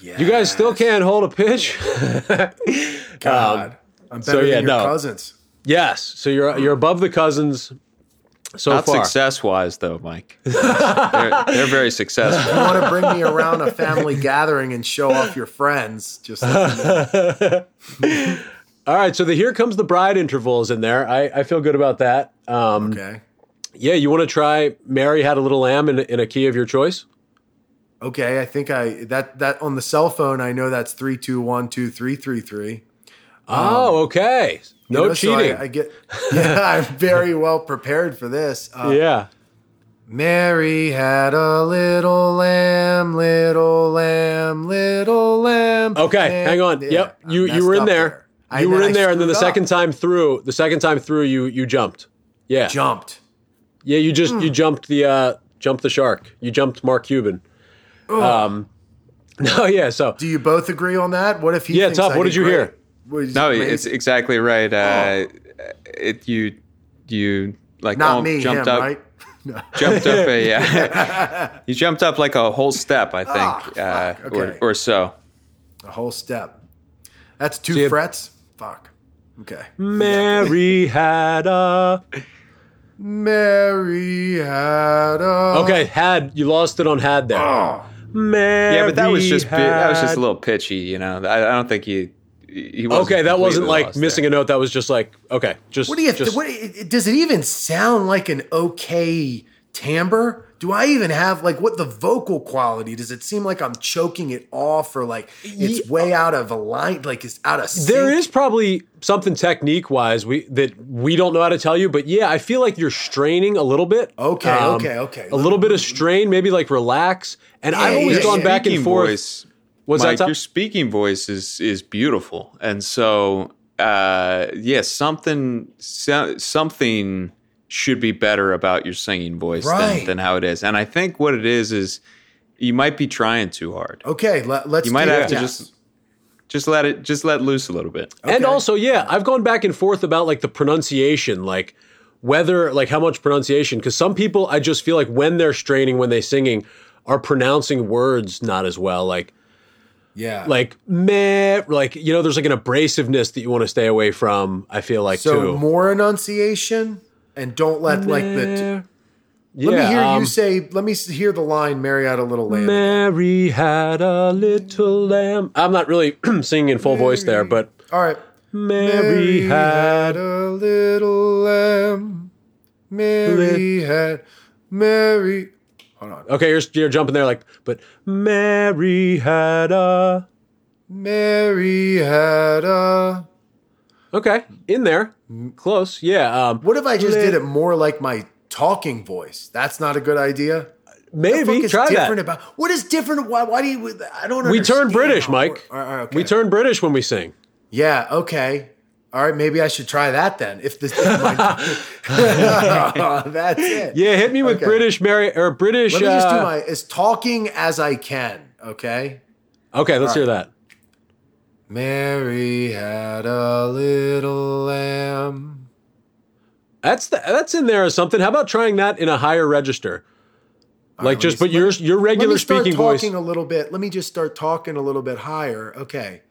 You guys still can't hold a pitch? God, I'm better so, yeah, than your no. cousins. yes. So you're you're above the cousins so Not far. success wise, though, Mike. they're, they're very successful. You want to bring me around a family gathering and show off your friends? Just let me know. All right. So the here comes the bride interval is in there. I, I feel good about that. Um, okay. Yeah. You want to try Mary had a little lamb in, in a key of your choice? Okay, I think I that that on the cell phone. I know that's three two one two three three three. Oh, okay. No You know, so I- cheating. I, get. Yeah, I'm very well prepared for this. Uh, yeah. Mary had a little lamb, little lamb, little lamb. Okay, lamb. hang on. Yeah, yep, I you you were in up there. I- You were in I there, and then the screwed second time through, the second time through, you you jumped. Yeah, jumped. yeah. You just Hmm. you jumped the uh jumped the shark. You jumped Mark Cuban. Um, no, yeah. So Do you both agree on that? What if he? Yeah, Tup, I what did you great? hear? Was No, amazing? it's exactly right. Uh, It you you like not oh, me. jumped him, up, right? No. jumped up a yeah. you jumped up like a whole step, I think, Ah, uh, fuck, or, or so. A whole step. That's two See, frets. Fuck. Okay. Mary had a Mary had a. okay had you lost it on had there. Oh, Mary Yeah, but that was just bi- that was just a little pitchy, you know. I, I don't think he he wasn't Okay, that wasn't like missing there. a note. That was just like okay, just what do you? just, what, does it even sound like an okay timbre? Do I even have like what the vocal quality? Does it seem like I'm choking it off or like it's way out of a line? Like it's out of sync? There is probably something technique wise we that we don't know how to tell you, but yeah, I feel like you're straining a little bit. Um, Okay, okay, okay. A little bit of strain, maybe like relax. And I've always yeah, gone yeah. back and forth. Voice, What's Mike, that? your speaking voice is is beautiful, and so uh, yeah, something so, something should be better about your singing voice Right. than, than how it is. And I think what it is is you might be trying too hard. Okay, let, let's. You might do have to this. just just let it just let loose a little bit. And also, yeah, I've gone back and forth about like the pronunciation, like whether like how much pronunciation. Because some people, I just feel like when they're straining, when they're singing, are pronouncing words not as well. Like Yeah. like meh, like you know, there's like an abrasiveness that you want to stay away from. I feel like so too. more enunciation and don't let like the. Meh. Let me hear um, you say. Let me hear the line. Mary had a little lamb. Mary had a little lamb. I'm not really singing in full voice there, but All right. Mary, had. a little lamb. Mary had. Mary. Hold on. Okay, you're, you're jumping there like, but Mary had a. Mary had a. Okay, in there, close. Yeah, um, What if I just did it more like my talking voice? That's not a good idea. What the fuck maybe try different that. about what is different? Why, why do you? I don't. We turn British, Mike. works. All right, all right, okay. We turn British when we sing. Yeah. Okay. All right. Maybe I should try that then. If this. That's it. Yeah, hit me with Okay. British Mary or British. Let me just do uh, my as talking as I can. Okay. Okay, let's hear that. Mary had a little lamb. That's the, that's in there or something. How about trying that in a higher register? Like let just put your your Let regular me start speaking voice. talking a little bit. Let me just start talking a little bit higher. Okay.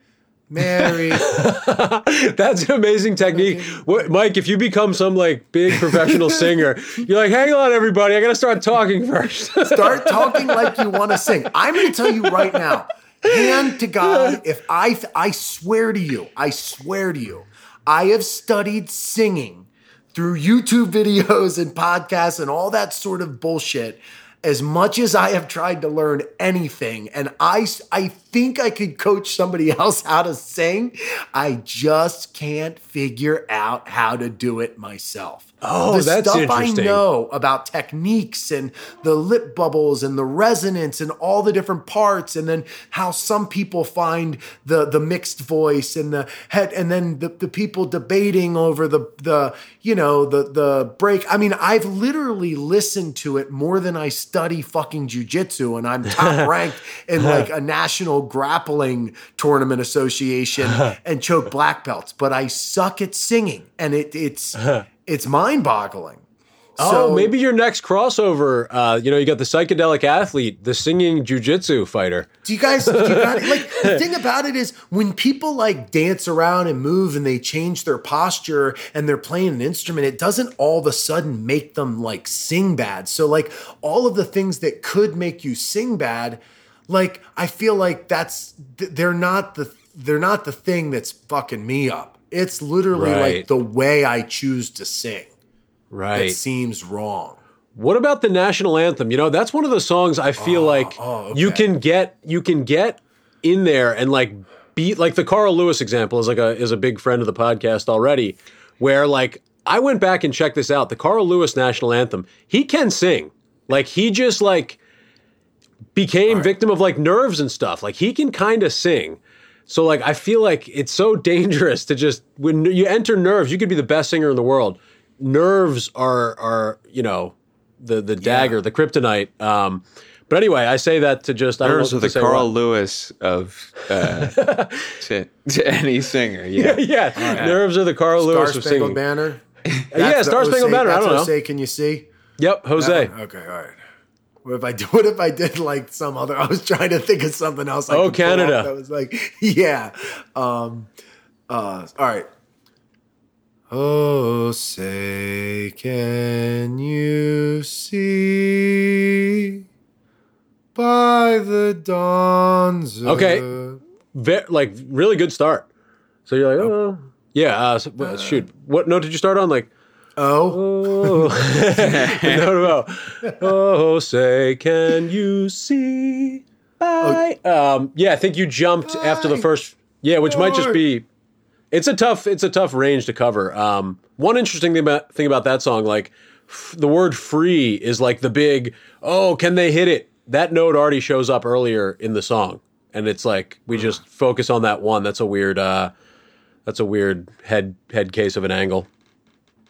Mary. That's an amazing technique. What, Mike, if you become some like big professional singer, you're like, hang on, everybody, I gotta start talking first. Start talking like you want to sing. I'm going to tell you right now, hand to God, if I I swear to you, I swear to you, I have studied singing through YouTube videos and podcasts and all that sort of bullshit as much as I have tried to learn anything and I I think I could coach somebody else how to sing, I just can't figure out how to do it myself. Oh, the that's stuff interesting. I know about techniques and the lip bubbles and the resonance and all the different parts, and then how some people find the the mixed voice and the head, and then the, the people debating over the the you know the the break. I mean, I've literally listened to it more than I study fucking jujitsu, and I'm top ranked in like a national grappling tournament association and choke black belts, but I suck at singing, and it it's it's mind boggling. oh, maybe your next crossover. Uh, you know, you got the psychedelic athlete, the singing jujitsu fighter. Do you guys, do you guys like the thing about it is when people like dance around and move and they change their posture and they're playing an instrument, it doesn't all of a sudden make them like sing bad. So like all of the things that could make you sing bad, like I feel like that's they're not the they're not the thing that's fucking me up. It's literally Right. like the way I choose to sing Right. It seems wrong. What about the national anthem? You know, that's one of the songs I feel ah, like oh, you can get you can get in there and like beat like the Carl Lewis example is like a is a big friend of the podcast already, where like I went back and checked this out. The Carl Lewis national anthem, he can sing. Like he just like became victim of like nerves and stuff. Like he can kind of sing. So like I feel like it's so dangerous to just when you enter nerves, you could be the best singer in the world. Nerves are are you know the the dagger, the kryptonite. Um, but anyway, I say that to just I don't know Nerves what are to the say Carl what. Lewis of uh, to, to any singer. Yeah. yeah, nerves are the Carl Star Lewis of Spangled singing. Banner. yeah, That's the Star Spangled Jose- Banner. I don't know. Jose, can you see? Yep, Jose. Okay, all right. What if I do what if I did like some other? I was trying to think of something else. I Oh, could pull off Canada. That was like, yeah. Um, uh, all right. Oh, say, can you see by the dawn's Okay. Ve- like really good start. So you're like, oh, yeah. Uh, so- well, shoot, what note did you start on? Like, Oh, oh, oh, say, can you see? By? Um, yeah, I think you jumped after the first. Yeah, which might just be. It's a tough. It's a tough range to cover. Um, one interesting thing about thing about that song, like f- the word "free" is like the big. Oh, can they hit it? That note already shows up earlier in the song, and it's like we just focus on that one. That's a weird. Uh, that's a weird head head case of an angle.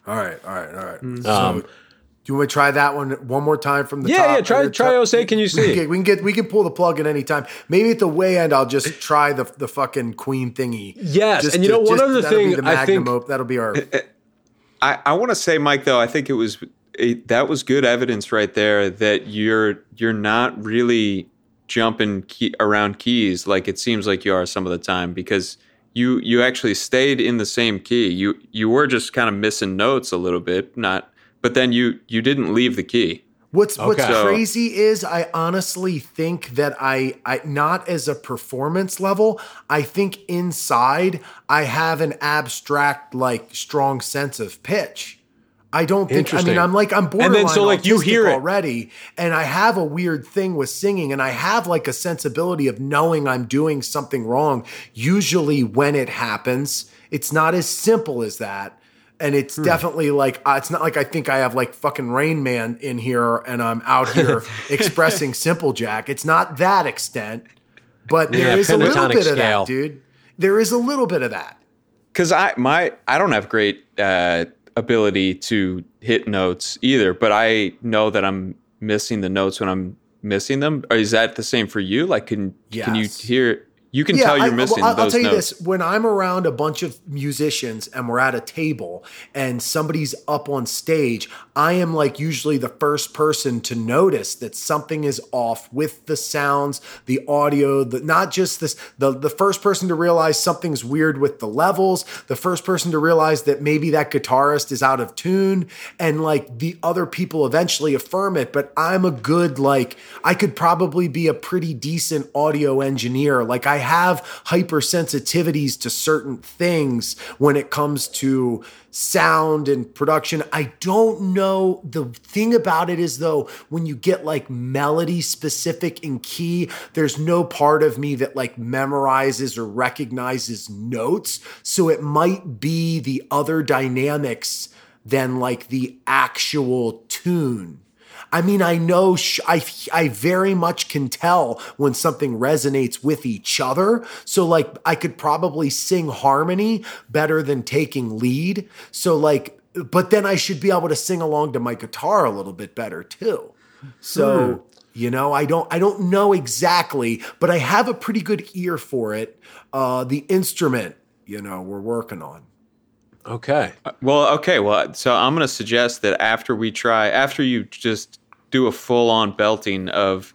All right, all right, all right. So, do you want to try that one one more time from the Um, Yeah, top? yeah, try- try top? Jose, can you see? get- we can get we can pull the plug at any time. Maybe at the way end, I'll just try the the fucking Queen thingy. Yes, Just and you to- know, one just- other thing the I think- op- that'll be our. I, I want to say, Mike, though, I think it was it, that was good evidence right there that you're you're not really jumping key, around keys like it seems like you are some of the time because you you actually stayed in the same key. You you were just kind of missing notes a little bit, not, but then you you didn't leave the key. What's what's So- crazy is I honestly think that I I not as a performance level, I think inside I have an abstract like strong sense of pitch. I don't think I mean I'm like I'm borderline And then so, like, you hear it. already and I have a weird thing with singing and I have like a sensibility of knowing I'm doing something wrong usually when it happens. It's not as simple as that and it's Hmm. definitely like uh, it's not like I think I have like fucking Rain Man in here and I'm out here expressing Simple Jack. It's not that extent, but there Yeah, is a little bit of that, dude. There is a little bit of that. because I my I don't have great uh, ability to hit notes either, but I know that I'm missing the notes when I'm missing them. Or is that the same for you? Like, can can you hear? You can tell you're I, missing well, I'll, I'll tell you notes. this: when I'm around a bunch of musicians and we're at a table and somebody's up on stage, I am like usually the first person to notice that something is off with the sounds, the audio, the not just this. The the first person to realize something's weird with the levels, the first person to realize that maybe that guitarist is out of tune, and like the other people eventually affirm it. But I'm a good like I could probably be a pretty decent audio engineer. Like I have hypersensitivities to certain things when it comes to sound and production. I don't know. The thing about it is though, when you get like melody specific in key, there's no part of me that like memorizes or recognizes notes. So it might be the other dynamics than like the actual tune. I mean, I know sh- I I very much can tell when something resonates with each other. So like I could probably sing harmony better than taking lead. So like but then I should be able to sing along to my guitar a little bit better too. So, you know, I don't I don't know exactly, but I have a pretty good ear for it. Uh the instrument, you know, we're working on. Okay. Well, okay. Well, so I'm going to suggest that after we try, after you just do a full on belting of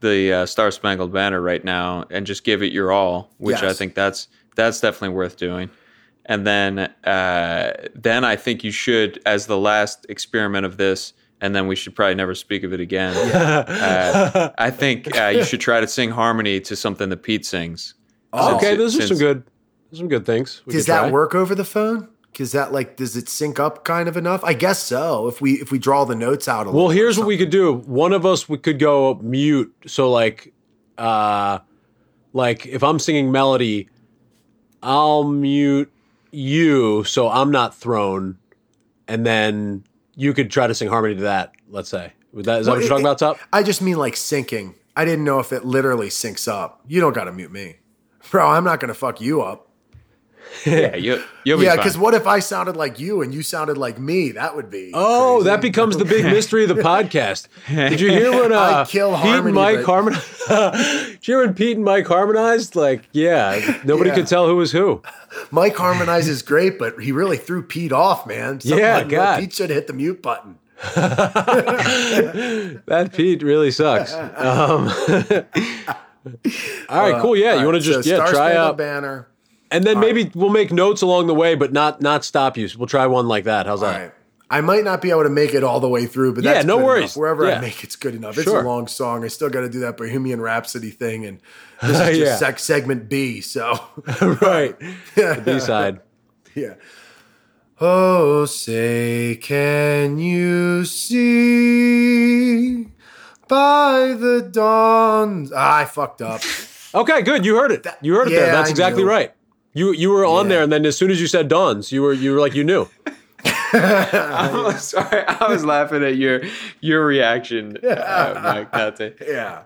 the uh, Star Spangled Banner right now and just give it your all, which I think that's that's definitely worth doing. And then uh, then I think you should, as the last experiment of this, and then we should probably never speak of it again. uh, I think uh, you should try to sing harmony to something that Pete sings. Oh. okay, those are some good some good things. we Does that try. work over the phone? Cuz that like does it sync up kind of enough? I guess so. If we if we draw the notes out a little Well, here's what we could do. One of us we could go mute. So like, uh, like if I'm singing melody, I'll mute you so I'm not thrown, and then you could try to sing harmony to that. Let's say. Would that, is that what you're Well, talking it- about, Tup? I just mean like syncing. I didn't know if it literally syncs up. You don't got to mute me. Bro, I'm not going to fuck you up. Yeah, you, you'll Yeah, because what if I sounded like you and you sounded like me? That would be. Oh, crazy. that becomes the big mystery of the podcast. Did you hear when uh, I kill Pete harmony, and Mike but- harmonized? Did you hear when Pete and Mike harmonized? Like, yeah, nobody Yeah. could tell who was who. Mike harmonizes great, but he really threw Pete off, man. Something Yeah, like, God. Pete should have hit the mute button. That Pete really sucks. Um, all right, cool. Yeah, you All want to just so yeah try out, banner. And then maybe we'll make notes along the way, but not not stop you. So we'll try one like that. How's All that? right. I might not be able to make it all the way through, but Yeah, that's no worries. enough. Wherever Yeah. I make it's good enough. It's Sure. a long song. I still got to do that Bohemian Rhapsody thing, and this is just Yeah. segment B. So right, the B side. yeah. Oh, say, can you see by the dawn? Ah, I fucked up. Okay, good. You heard it. You heard it there. That's exactly right. You you were on Yeah. there, and then as soon as you said dawns, you were you were like you knew. I'm sorry, I was laughing at your your reaction, uh, Mike Tate. Yeah.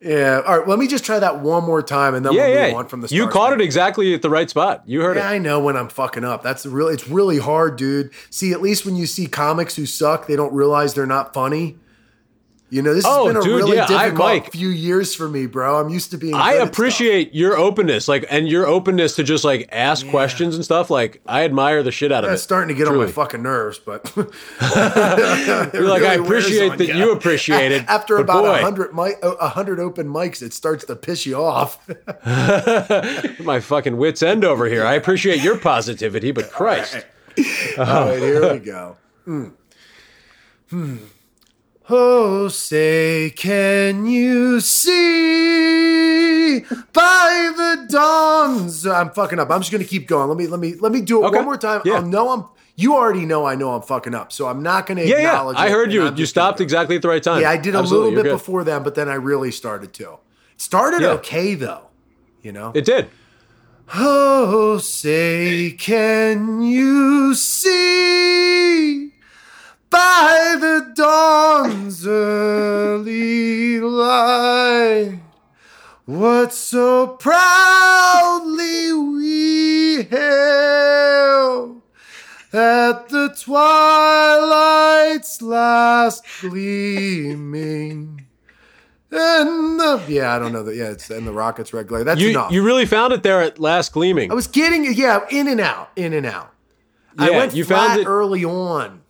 Yeah. All right. Let me just try that one more time, and then Yeah, we'll yeah. move on from the. you Star caught it exactly at the right spot. You heard Yeah, it. I know when I'm fucking up. That's really it's really hard, dude. See, at least when you see comics who suck, they don't realize they're not funny. You know, this Oh, has been a dude, really yeah, I- difficult Mike- few years for me, bro. I'm used to being. I appreciate your openness, like, and your openness to just like ask questions and stuff. Like, I admire the shit out of stuff. it. It's starting to get on my fucking nerves, but You're like, I appreciate that you appreciate it. After about a hundred mi- a hundred open mics, it starts to piss you off. my fucking wits end over here. I appreciate your positivity, but Christ, All right, here we go. Hmm. Hmm. Oh, say, can you see by the dawn's? I'm fucking up. I'm just gonna keep going. Let me, let me, let me do it Okay. one more time. Yeah. I'll know I'm. You already know I know I'm fucking up, so I'm not gonna yeah, yeah. I heard you. I'm You just gonna stopped exactly at the right time. Yeah, I did a little bit you're good. before then, but then I really started to. It started Yeah. okay though, you know. It did. Oh, say, can you see by the dawn's early light what so proudly we hailed at the twilight's last gleaming? And the, yeah, I don't know that. Yeah, it's and the rockets red glare. That's You enough. you really found it there at last gleaming. I was getting yeah, in and out, in and out. I Yeah, went you found it- early on,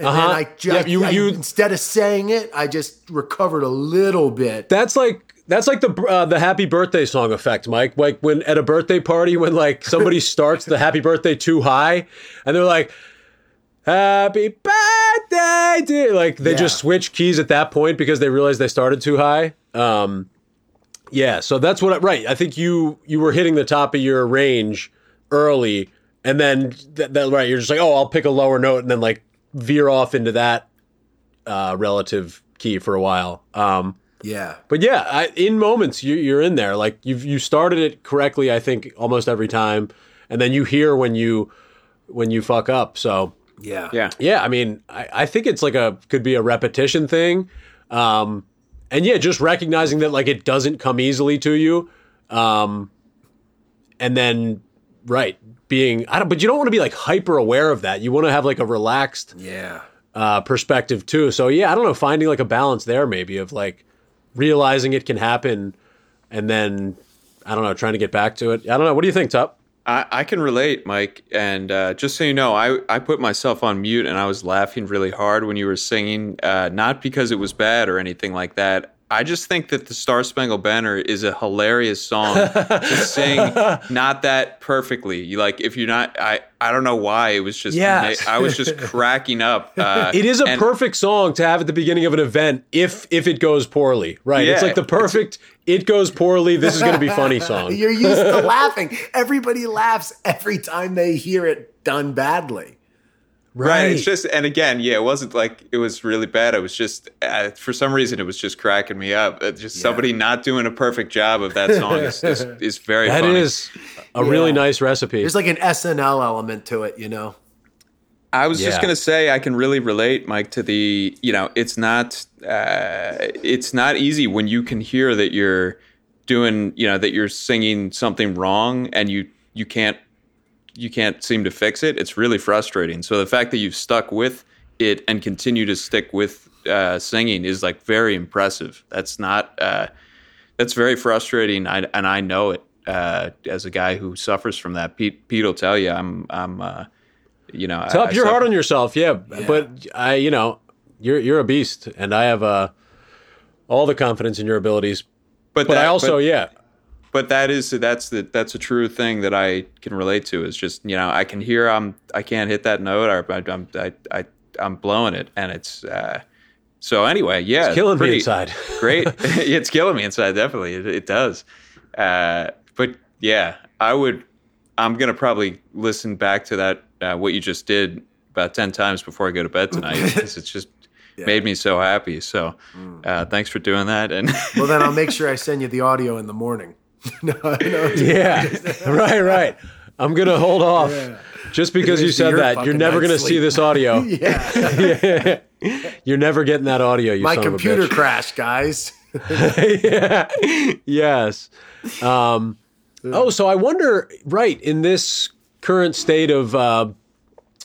and Uh-huh. then I, ju- Yeah, you- I- instead of saying it, I just recovered a little bit. That's like that's like the uh, the happy birthday song effect, Mike. Like when at a birthday party when like somebody starts the happy birthday too high, and they're like, "Happy birthday!" To, like they just Yeah. switch keys at that point because they realize they started too high. Um, yeah, so that's what. I, right, I think you you were hitting the top of your range early, and then that, that right, you're just like, "Oh, I'll pick a lower note," and then like veer off into that uh, relative key for a while. Um, yeah, but yeah, I, in moments you, you're in there. Like you you started it correctly, I think almost every time, and then you hear when you when you fuck up. So Yeah. Yeah. Yeah, I mean, I, I think it's like a could be a repetition thing, um, and yeah, just recognizing that like it doesn't come easily to you, um, and then right being I don't, but you don't want to be like hyper aware of that. You want to have like a relaxed Yeah. uh, perspective too. So yeah, I don't know, finding like a balance there maybe of like realizing it can happen, and then I don't know, trying to get back to it. I don't know. What do you think, Tup? I, I can relate, Mike. And uh, just so you know, I, I put myself on mute and I was laughing really hard when you were singing, uh, not because it was bad or anything like that. I just think that the Star Spangled Banner is a hilarious song to sing, not that perfectly. You like if you're not, I I don't know why it was just. Yes. I was just cracking up. Uh, It is a and- perfect song to have at the beginning of an event if if it goes poorly, right? it's like the perfect it goes poorly. This is going to be funny song. You're used to laughing. Everybody laughs every time they hear it done badly. Right. It's just, and again, yeah, it wasn't like it was really bad. It was just, uh, for some reason, it was just cracking me up. Uh, just somebody not doing a perfect job of that song is, is, is very That funny. is a really nice recipe. There's like an SNL element to it, you know. I was just gonna say I can really relate, Mike, to the you know it's not uh, it's not easy when you can hear that you're doing you know that you're singing something wrong and you you can't you can't seem to fix it. It's really frustrating. So the fact that you've stuck with it and continue to stick with uh, singing is like very impressive. That's not uh, that's very frustrating, I, and I know it uh, as a guy who suffers from that. Pete Pete will tell you I'm I'm. Uh, you know, I- I you're suffer- hard on yourself, yeah, But I, you know, you're you're a beast, and I have uh, all the confidence in your abilities. But, But that, I also, but, yeah, but that is that's the that's a true thing that I can relate to. Is just you know I can hear I'm I can't hit that note. Or I, I'm I, I I'm blowing it, and it's uh, so anyway. Yeah, it's killing pretty- me inside. great. it's killing me inside. Definitely, it, it does. Uh, but yeah, I would. I'm gonna probably listen back to that uh, what you just did about ten times before I go to bed tonight because it's just made me so happy. So uh, thanks for doing that. And Well, then I'll make sure I send you the audio in the morning. no, no. yeah, right, right. I'm gonna hold off just because you said that. You're never gonna night's see this audio. Yeah. You're never getting that audio. You My son of a computer crashed, guys. yeah. Yes. Um, oh, so I wonder, right, in this current state of uh,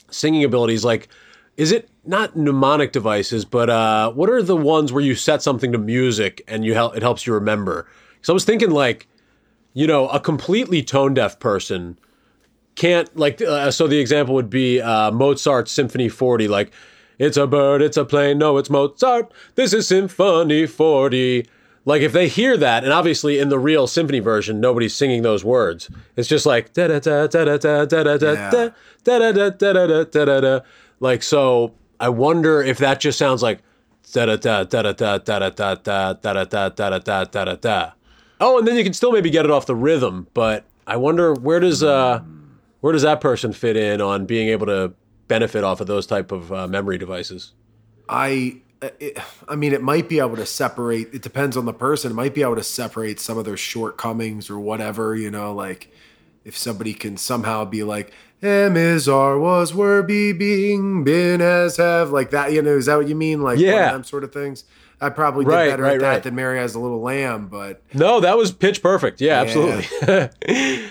singing abilities, like, is it not mnemonic devices, but uh, what are the ones where you set something to music and you help it helps you remember? So I was thinking, like, you know, a completely tone deaf person can't like uh, so the example would be uh, Mozart's Symphony 40 like it's a bird it's a plane no it's Mozart this is Symphony 40 like if they hear that and obviously in the real symphony version nobody's singing those words it's just like da da da da da da da da da da da da da da da da da da like so I wonder if that just sounds like da da da da da da da da da da da da da da da da da da oh and then you can still maybe get it off the rhythm but I wonder where does uh where does that person fit in on being able to benefit off of those type of uh, memory devices? I, it, I mean, it might be able to separate. It depends on the person. It might be able to separate some of their shortcomings or whatever. You know, like if somebody can somehow be like, "M is R was were be being been as have," like that. You know, is that what you mean? Like Yeah. them sort of things. I probably did Right, better right, at that right. than Mary has a little lamb, but No, that was pitch perfect. Yeah, absolutely.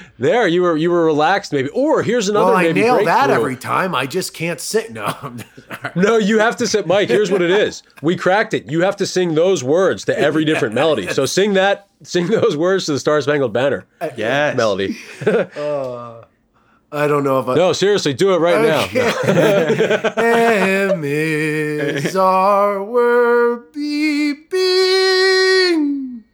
there, you were you were relaxed maybe. Or here's another well, I nail that every time. I just can't sit. No, No, you have to sit, Mike. Here's what it is. We cracked it. You have to sing those words to every different melody. So sing that, sing those words to the Star Spangled Banner uh, yes, melody. Uh, I don't know if I. No, seriously, do it right now. Am is are were be being.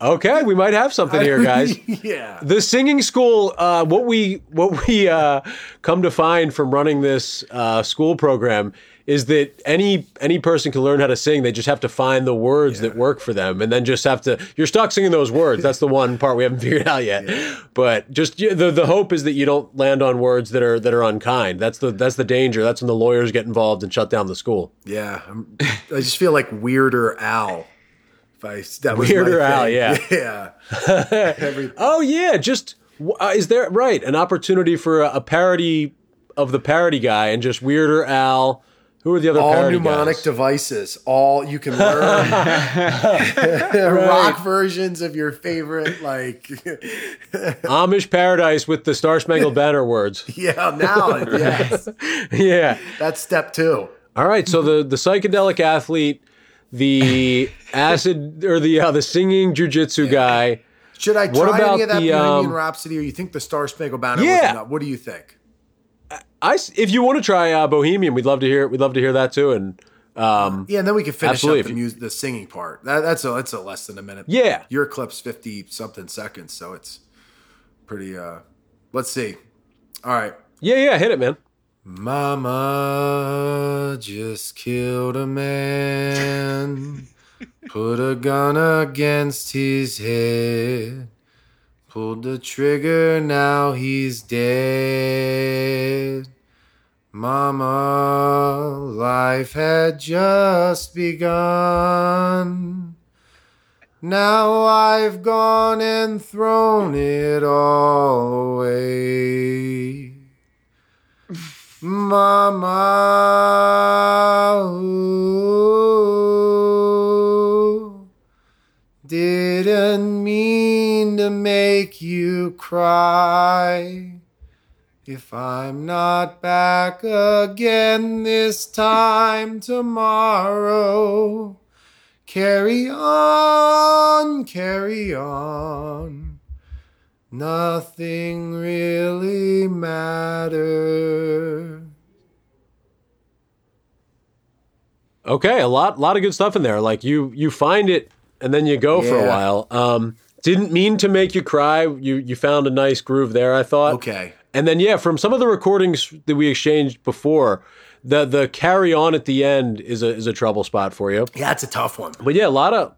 Okay, we might have something here, guys. yeah. the singing school uh, what we what we uh, come to find from running this uh, school program is that any any person can learn how to sing. They just have to find the words that work for them and then just have to you're stuck singing those words. That's the one part we haven't figured out yet. But just the the hope is that you don't land on words that are that are unkind. That's the that's the danger. That's when the lawyers get involved and shut down the school. Yeah, I'm, I just feel like Weirder Al. If I that was Weirder Al, yeah. yeah. Oh yeah, just uh, is there right an opportunity for a, a parody of the parody guy and just Weirder Al. Who are the other all mnemonic guys? devices. All you can learn rock versions of your favorite, like Amish Paradise with the Star Spangled Banner words. yeah. Now, yes, Yeah. that's step two. All right. So the the psychedelic athlete, the acid or the uh, the singing jujitsu guy. Should I What try about any of that the, Bohemian um, Rhapsody, or you think the Star Spangled Banner? Yeah. was enough? What do you think? I if you want to try uh, Bohemian, we'd love to hear. It. We'd love to hear that too. And um, Yeah, and then we can finish up the music, the singing part. That, that's a that's a less than a minute. Yeah. your clip's fifty something seconds, so it's pretty. uh Let's see. All right. yeah, yeah, hit it, man. Mama just killed a man, put a gun against his head, pulled the trigger, now he's dead. Mama, life had just begun. Now I've gone and thrown it all away. Mama, ooh, to make you cry. If I'm not back again this time tomorrow, carry on, carry on. Nothing really matters. Okay, a lot, lot of good stuff in there. Like you, you find it, and then you go for a while. Um, didn't mean to make you cry. You, you found a nice groove there. I thought. Okay. And then yeah, from some of the recordings that we exchanged before, the the carry on at the end is a is a trouble spot for you. Yeah, it's a tough one. But yeah, a lot of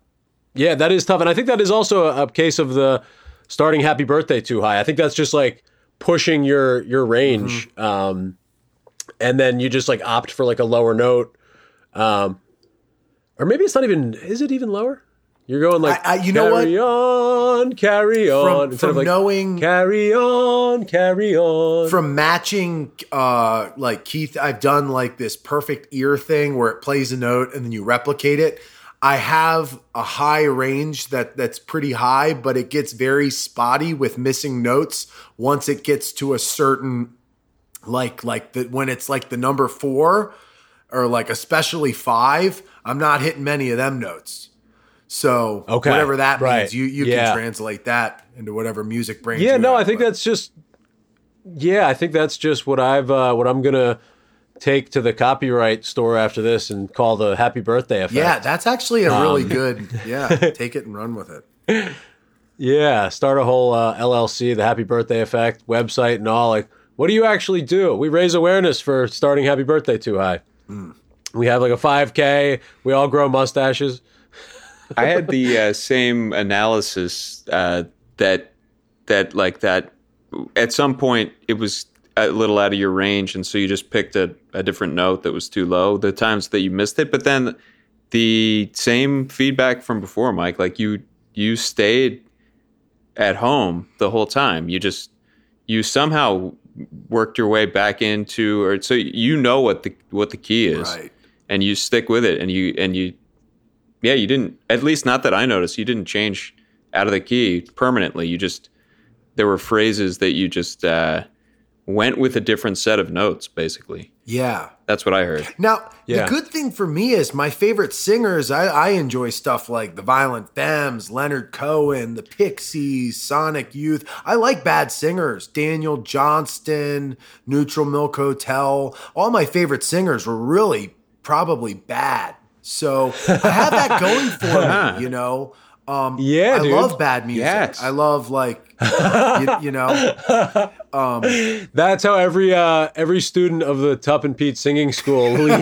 yeah, that is tough, and I think that is also a, a case of the starting "Happy Birthday" too high. I think that's just like pushing your your range, Mm-hmm. um, and then you just like opt for like a lower note, um, or maybe it's not even. Is it even lower? You're going like I- I- you know what? carry on, carry on, From, instead from like knowing carry on, carry on. from matching uh like Keith I've done like this perfect ear thing where it plays a note and then you replicate it. I have a high range that that's pretty high but it gets very spotty with missing notes once it gets to a certain like like the when it's like the number 4 or like especially 5, I'm not hitting many of them notes. So Okay, whatever that right, means, you you yeah. can translate that into whatever music brings Yeah, you no, I think but- that's just. Yeah, I think that's just what I've uh, what I'm gonna take to the copyright store after this and call the happy birthday effect. Yeah, that's actually a really Um, good. Yeah, take it and run with it. yeah. Start a whole uh, LLC, the happy birthday effect website and all. Like, what do you actually do? We raise awareness for starting happy birthday too high. Hmm. We have like a 5K. We all grow mustaches. I had the uh, same analysis uh, that that like that. At some point, it was a little out of your range, and so you just picked a, a different note that was too low. The times that you missed it, but then the same feedback from before, Mike. Like you you stayed at home the whole time. You just you somehow worked your way back into, or so you know what the what the key is, Right. and you stick with it, and you and you yeah, you didn't. At least not that I noticed. You didn't change out of the key permanently. You just there were phrases that you just uh, went with a different set of notes. Basically, Yeah. that's what I heard. Now, Yeah. the good thing for me is my favorite singers. I, I enjoy stuff like the Violent Femmes, Leonard Cohen, the Pixies, Sonic Youth. I like bad singers. Daniel Johnston, Neutral Milk Hotel. All my favorite singers were really probably bad. So I have that going for me, you know. Um, Yeah, I dude. love bad music. Yes. I love like, you, you know, That's how every uh, every student of the Tup and Pete singing school leaves.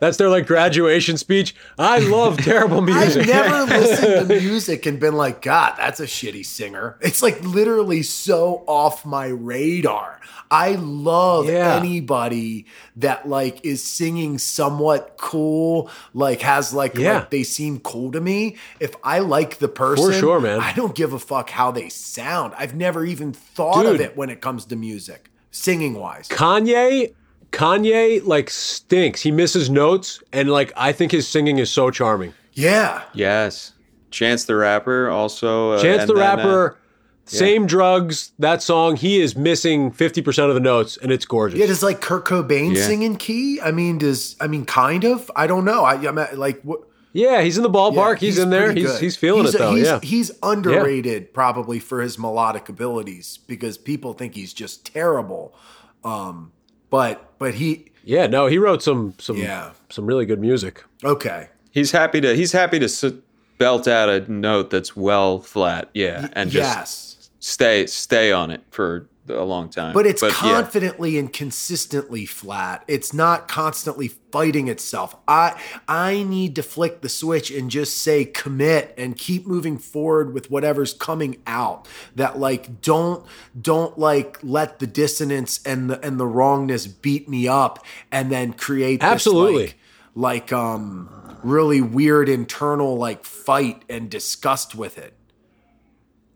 That's their like graduation speech. I love terrible music. I've never listened to music and been like, God, that's a shitty singer. It's like literally so off my radar. I love Yeah. anybody that like is singing somewhat cool, like has like, Yeah. like they seem cool to me. If I like the person, for sure, man. I don't give a fuck how they sound. I've never even thought of it when it comes to music. singing wise. Kanye, Kanye like stinks. He misses notes, and like I think his singing is so charming. Yeah. Yes. Chance the Rapper also. Uh, Chance the then, uh, Rapper, same drugs. That song, he is missing fifty percent of the notes, and it's gorgeous. Yeah, does like Kurt Cobain Yeah. sing in key? I mean, does I mean kind of? I don't know. I, I'm at, like what yeah, he's in the ballpark. yeah, he's, in there. He's he's feeling He's- it though. He's, yeah, he's underrated probably for his melodic abilities because people think he's just terrible. Um, but but he yeah. No, he wrote some some Yeah. some really good music. okay. He's happy to. He's happy to belt out a note that's well flat. Yeah, and just yes. stay stay on it for a long time. But it's yeah. confidently and consistently flat. It's not constantly fighting itself. I I need to flick the switch and just say commit and keep moving forward with whatever's coming out. That like don't don't like let the dissonance and the and the wrongness beat me up and then create this, Absolutely. like, like um really weird internal like fight and disgust with it.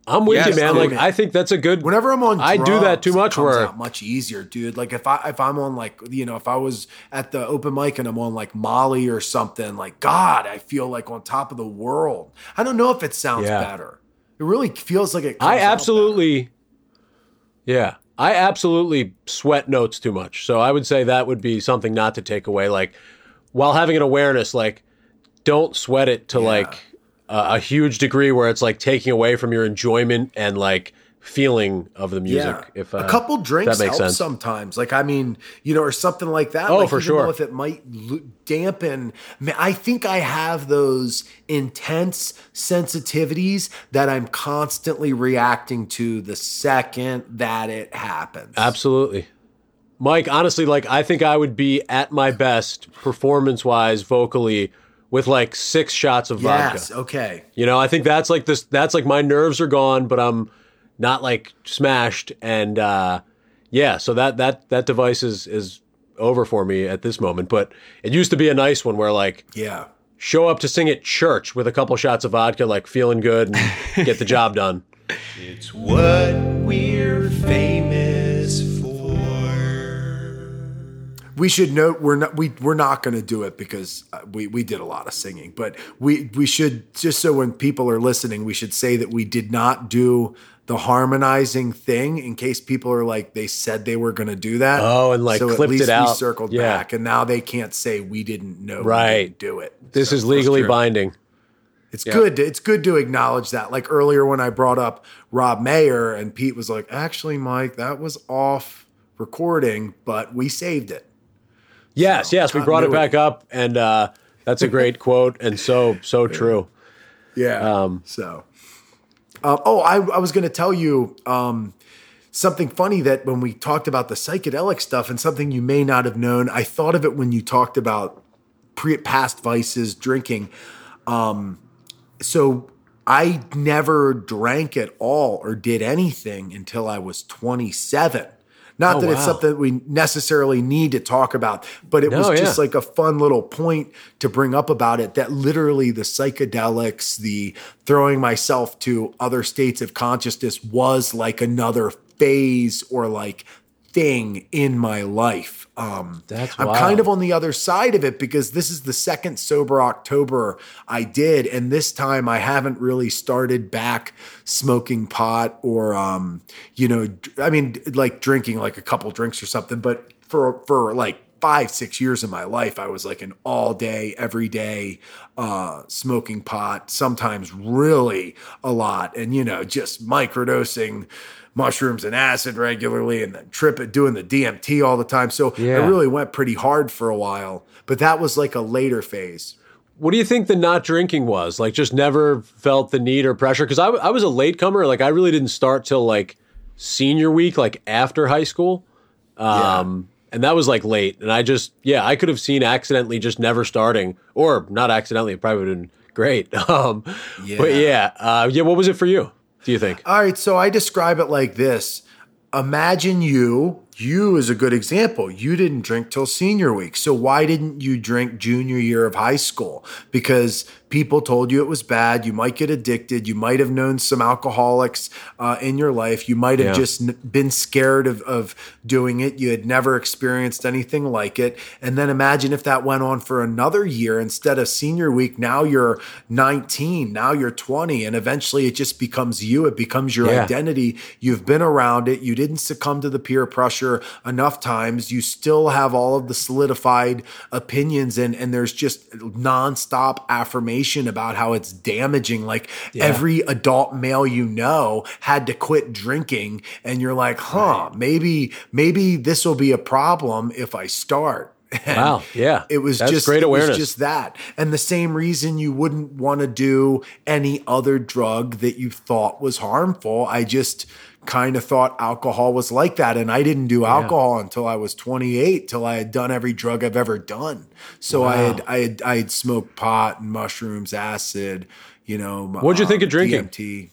I'm with Yes, you, man. Like. I think that's a good. Whenever I'm on, I do that too much. Where much easier, dude. Like if I if I'm on like you know if I was at the open mic and I'm on like Molly or something, like God, I feel like on top of the world. I don't know if it sounds Yeah. better. It really feels like it. I absolutely, yeah, I absolutely sweat notes too much. So I would say that would be something not to take away. Like while having an awareness, like don't sweat it to like a, a huge degree where it's like taking away from your enjoyment and like feeling of the music. Yeah, If uh, a couple drinks that makes help sense. sometimes. Like I mean, you know, or something like that. Oh, like, for sure. If it might dampen, I think I have those intense sensitivities that I'm constantly reacting to the second that it happens. Absolutely. Mike, honestly, like I think I would be at my best performance wise, vocally, with like six shots of vodka. Yes. vodka. Okay. You know, I think that's like this that's like my nerves are gone, but I'm not like smashed. And uh yeah, so that that that device is is over for me at this moment. But it used to be a nice one where like Yeah. show up to sing at church with a couple shots of vodka, like feeling good and get the job done. It's what we're famous We should note we're not we we're not going to do it because uh, we we did a lot of singing, but we we should just so when people are listening, we should say that we did not do the harmonizing thing in case people are like they said they were going to do that. Oh, and, like, so clipped at least it out. we circled Yeah. back, and now they can't say we didn't know. we Right. didn't do it. This So is legally binding. It's good. To, it's good to acknowledge that. Like earlier when I brought up Rob Mayer and Pete was like, "Actually, Mike, that was off recording, but we saved it." Yes, So, yes, we brought it back up, and uh, that's a great quote, and so so true. Yeah. Um, so, uh, oh, I, I was going to tell you um, something funny that when we talked about the psychedelic stuff and something you may not have known, I thought of it when you talked about pre past vices, drinking. Um, so I never drank at all or did anything until I was 27. Not Oh, that it's something that we necessarily need to talk about, but it was just yeah. like a fun little point to bring up about it that literally the psychedelics, the throwing myself to other states of consciousness was like another phase or like thing in my life. Um, That's I'm kind of on the other side of it because this is the second sober October I did, and this time I haven't really started back smoking pot or, um, you know, I mean, like drinking like a couple drinks or something. But for for like five six years of my life, I was like an all day, every day uh, smoking pot. Sometimes really a lot, and you know, just microdosing mushrooms and acid regularly and then trip it doing the DMT all the time. So Yeah. I really went pretty hard for a while, but that was like a later phase. What do you think the not drinking was? Like, just never felt the need or pressure? Because I, I was a latecomer. Like, I really didn't start till like senior week, like after high school. Um, And that was like late. And I just, yeah, I could have seen accidentally just never starting, or not accidentally. It probably would have been great. Um, But yeah, uh, yeah. What was it for you? Do you think? All right, so I describe it like this. Imagine you, you is a good example. You didn't drink till senior week. So why didn't you drink junior year of high school? Because people told you it was bad. You might get addicted. You might have known some alcoholics uh, in your life. You might have Yeah. just n- been scared of, of doing it. You had never experienced anything like it. And then imagine if that went on for another year instead of senior week. Now you're 19, now you're 20, and eventually it just becomes you. It becomes your Yeah. identity. You've been around it. You didn't succumb to the peer pressure enough times. You still have all of the solidified opinions, and, and there's just nonstop affirmation about how it's damaging. Like every adult male you know had to quit drinking, and you're like, huh, maybe, maybe this will be a problem if I start. And Wow, yeah. It was That's just great it was awareness. just that. And the same reason you wouldn't want to do any other drug that you thought was harmful. I just kind of thought alcohol was like that. And I didn't do alcohol until I was 28, till I had done every drug I've ever done. So I had I had I had smoked pot and mushrooms, acid, you know. What'd you think of drinking? DMT.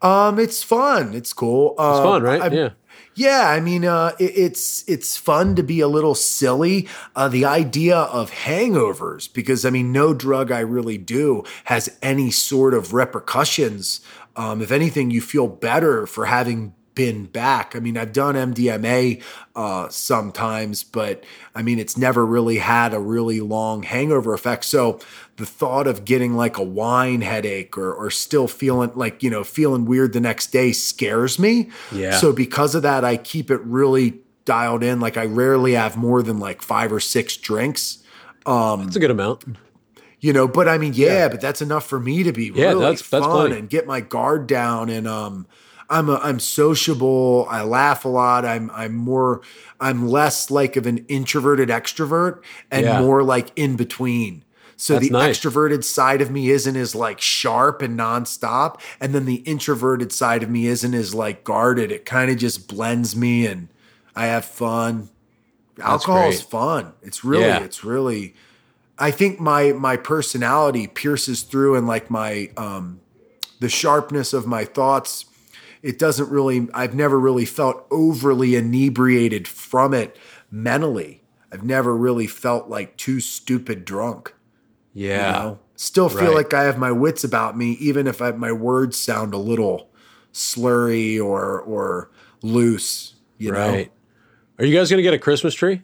Um, it's fun. It's cool. Uh, It's fun, right? I'm- yeah. yeah, I mean, uh, it, it's it's fun to be a little silly. Uh, the idea of hangovers, because I mean, no drug I really do has any sort of repercussions. Um, if anything, you feel better for having been back. I mean, I've done MDMA uh, sometimes, but I mean, it's never really had a really long hangover effect. So the thought of getting like a wine headache or, or still feeling like, you know, feeling weird the next day scares me. Yeah. So because of that, I keep it really dialed in. Like I rarely have more than like five or six drinks. That's a good amount. You know, but I mean, yeah, but that's enough for me to be Yeah, really that's- that's fun and get my guard down. And um, I'm a, I'm sociable. I laugh a lot. I'm I'm more I'm less like of an introverted extrovert and Yeah. more like in between. So That's the nice. extroverted side of me isn't as like sharp and nonstop, and then the introverted side of me isn't as like guarded. It kind of just blends me, and I have fun. Alcohol is fun. It's really, Yeah. it's really. I think my my personality pierces through and like my um the sharpness of my thoughts it doesn't really I've never really felt overly inebriated from it mentally. I've never really felt like too stupid drunk. Yeah. You know? Still feel Right. like I have my wits about me even if I, my words sound a little slurry or or loose, you know. Right. Are you guys going to get a Christmas tree?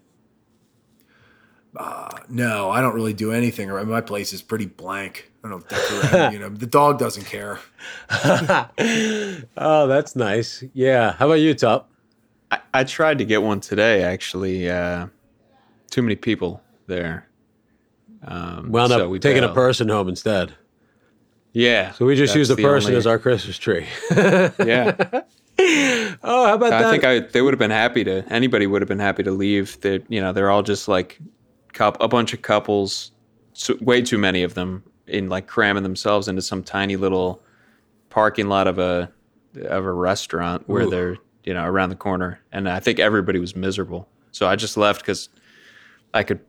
No, I don't really do anything. around- My place is pretty blank. I don't decorate. you know, the dog doesn't care. Oh, that's nice. Yeah. How about you, Tup? I, I tried to get one today. Actually, uh, too many people there. Um, Wound so up we taking a person home instead. Yeah. So we just that's use the, person only- as our Christmas tree. Yeah. oh, how about I that? I think I they would have been happy to. Anybody would have been happy to leave. They, you know, they're all just like coup a bunch of couples, so, way too many of them, in like cramming themselves into some tiny little parking lot of a of a restaurant where Ooh. they're you know around the corner, and I think everybody was miserable. So I just left because I could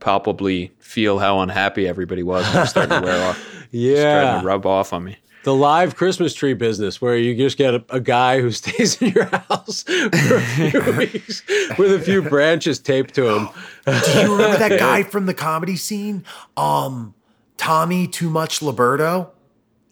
palpably feel how unhappy everybody was. And it was starting to wear off. yeah, Starting to rub off on me. The live Christmas tree business where you just get a, a guy who stays in your house for a few weeks with a few branches taped to him. Do you remember that guy from the comedy scene? Um, Tommy Too Much Liberto.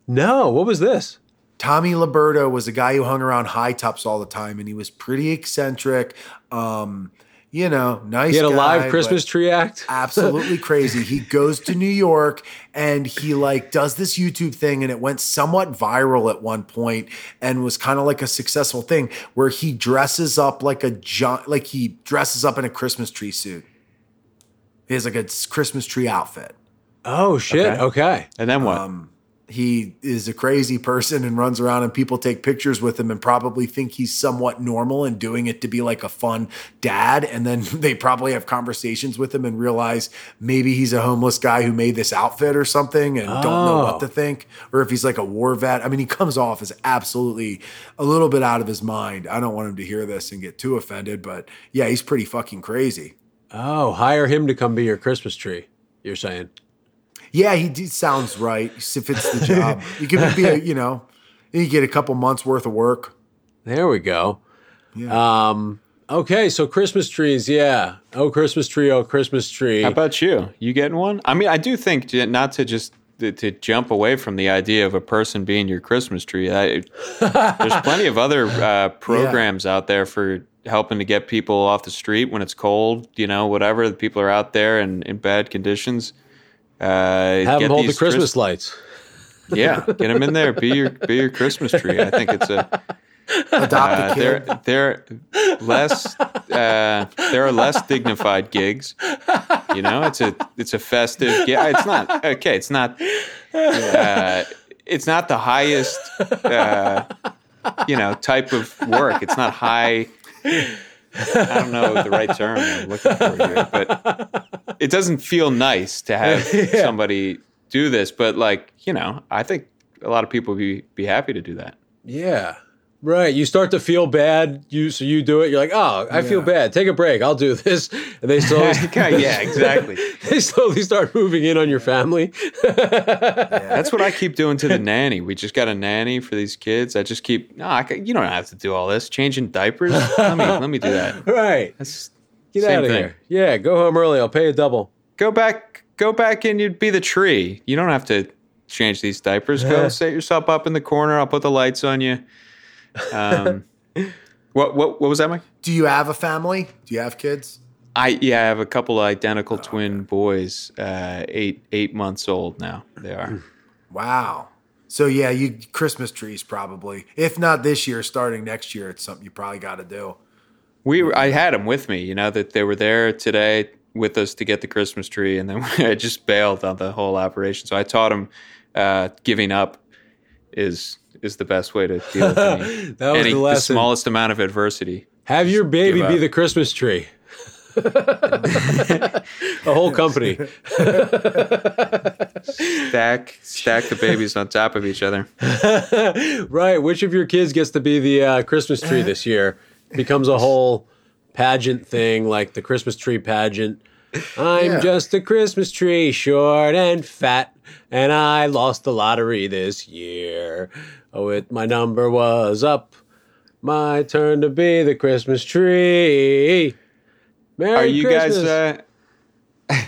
No, what was this? Tommy Liberto was a guy who hung around high tops all the time, and he was pretty eccentric. Um, you know, nice. He had a guy, live Christmas tree act. absolutely crazy. He goes to New York and he like does this YouTube thing, and it went somewhat viral at one point, and was kind of like a successful thing where he dresses up like a jo- like he dresses up in a Christmas tree suit. He has like a Christmas tree outfit. Oh shit. Okay. Okay. And then what? Um, he is a crazy person and runs around and people take pictures with him and probably think he's somewhat normal and doing it to be like a fun dad and then they probably have conversations with him and realize maybe he's a homeless guy who made this outfit or something and don't know Oh. what to oh. think or if he's like a war vet i mean he comes off as absolutely a little bit out of his mind i don't want him to hear this and get too offended but yeah he's pretty fucking crazy Oh, hire him to come be your Christmas tree. You're saying. Yeah, he d- sounds right. If it's the job, you could be, a, you know, you get a couple months worth of work. There we go. Yeah. Um, Okay, so Christmas trees, yeah. Oh, Christmas tree, oh, Christmas tree. How about you? You getting one? I mean, I do think not to just to, to jump away from the idea of a person being your Christmas tree. I, there's plenty of other uh, programs out there for helping to get people off the street when it's cold. You know, whatever the people are out there and in bad conditions. Uh, Have them hold the Christmas lights. Yeah, get them in there. Be your be your Christmas tree. I think it's a Adopt uh, a kid. they're they're less uh, there are less dignified gigs. You know, it's a it's a festive. Yeah, it's not okay. It's not. Uh, it's not the highest. Uh, you know, type of work. It's not high. I don't know the right term I'm looking for here, but it doesn't feel nice to have somebody do this. But like, you know, I think a lot of people would be be happy to do that. Yeah. Right. You start to feel bad. You so you do it. You're like, oh, I feel bad. Take a break. I'll do this. And they slowly, yeah, exactly. they slowly start moving in on your family. That's what I keep doing to the nanny. We just got a nanny for these kids. I just keep no. Ca- you don't have to do all this. Changing diapers. Let me let me do that. right. That's Get out of thing. here. Yeah. Go home early. I'll pay you double. Go back. Go back and you'd be the tree. You don't have to change these diapers. Go set yourself up in the corner. I'll put the lights on you. Um, what what what was that, Mike? Do you have a family? Do you have kids? I yeah, I have a couple of identical twin boys, uh, eight eight months old now. They are. Wow. So yeah, you Christmas trees probably. If not this year, starting next year, it's something you probably got to do. We I had them with me, you know, that they were there today with us to get the Christmas tree, and then I just bailed on the whole operation. So I taught them uh, giving up is is the best way to deal with any, That was any- the the smallest amount of adversity. Have your baby be the Christmas tree. a whole company. Stack stack the babies on top of each other. Right. Which of your kids gets to be the uh, Christmas tree this year? Becomes a whole pageant thing, like the Christmas tree pageant. I'm Yeah. just a Christmas tree, short and fat, and I lost the lottery this year. Oh, it my number was up. My turn to be the Christmas tree. Merry Are you Christmas. guys?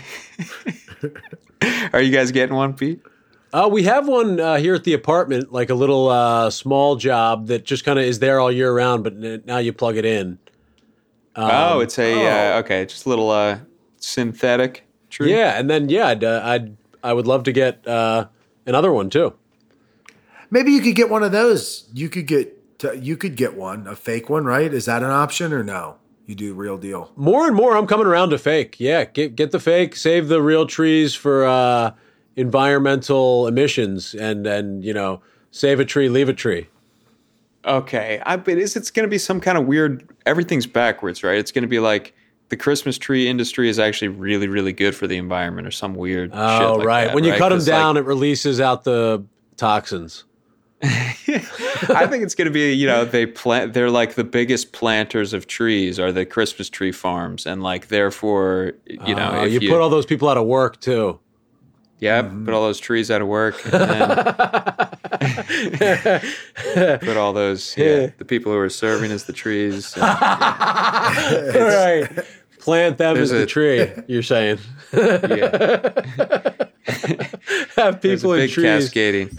Uh, are you guys getting one, Pete? Uh, we have one uh, here at the apartment, like a little uh, small job that just kind of is there all year round, but n- now you plug it in. oh, it's a oh. uh, okay, just a little uh, synthetic tree. Yeah, and then yeah, I'd, uh, I'd I would love to get uh, another one too. Maybe you could get one of those. You could get t- you could get one, a fake one, right? Is that an option or no? You do real deal. More and more, I'm coming around to fake. Yeah, get get the fake, save the real trees for uh, environmental emissions, and and you know, save a tree, leave a tree. Okay, I bet is it's going to be some kind of weird. Everything's backwards, right? It's going to be like the Christmas tree industry is actually really, really good for the environment, or some weird. shit Oh, like right. that, when you right? cut them 'Cause, like, down, it releases out the toxins. I think it's going to be, you know, they plant. They're like the biggest planters of trees are the Christmas tree farms, and like therefore, you know, Uh, if you, put all those people out of work too. yeah, put all those trees out of work, and put all those yeah, the people who are serving as the trees. and- right. Plant them There's as the a- tree. You're saying yeah, have people in trees cascading.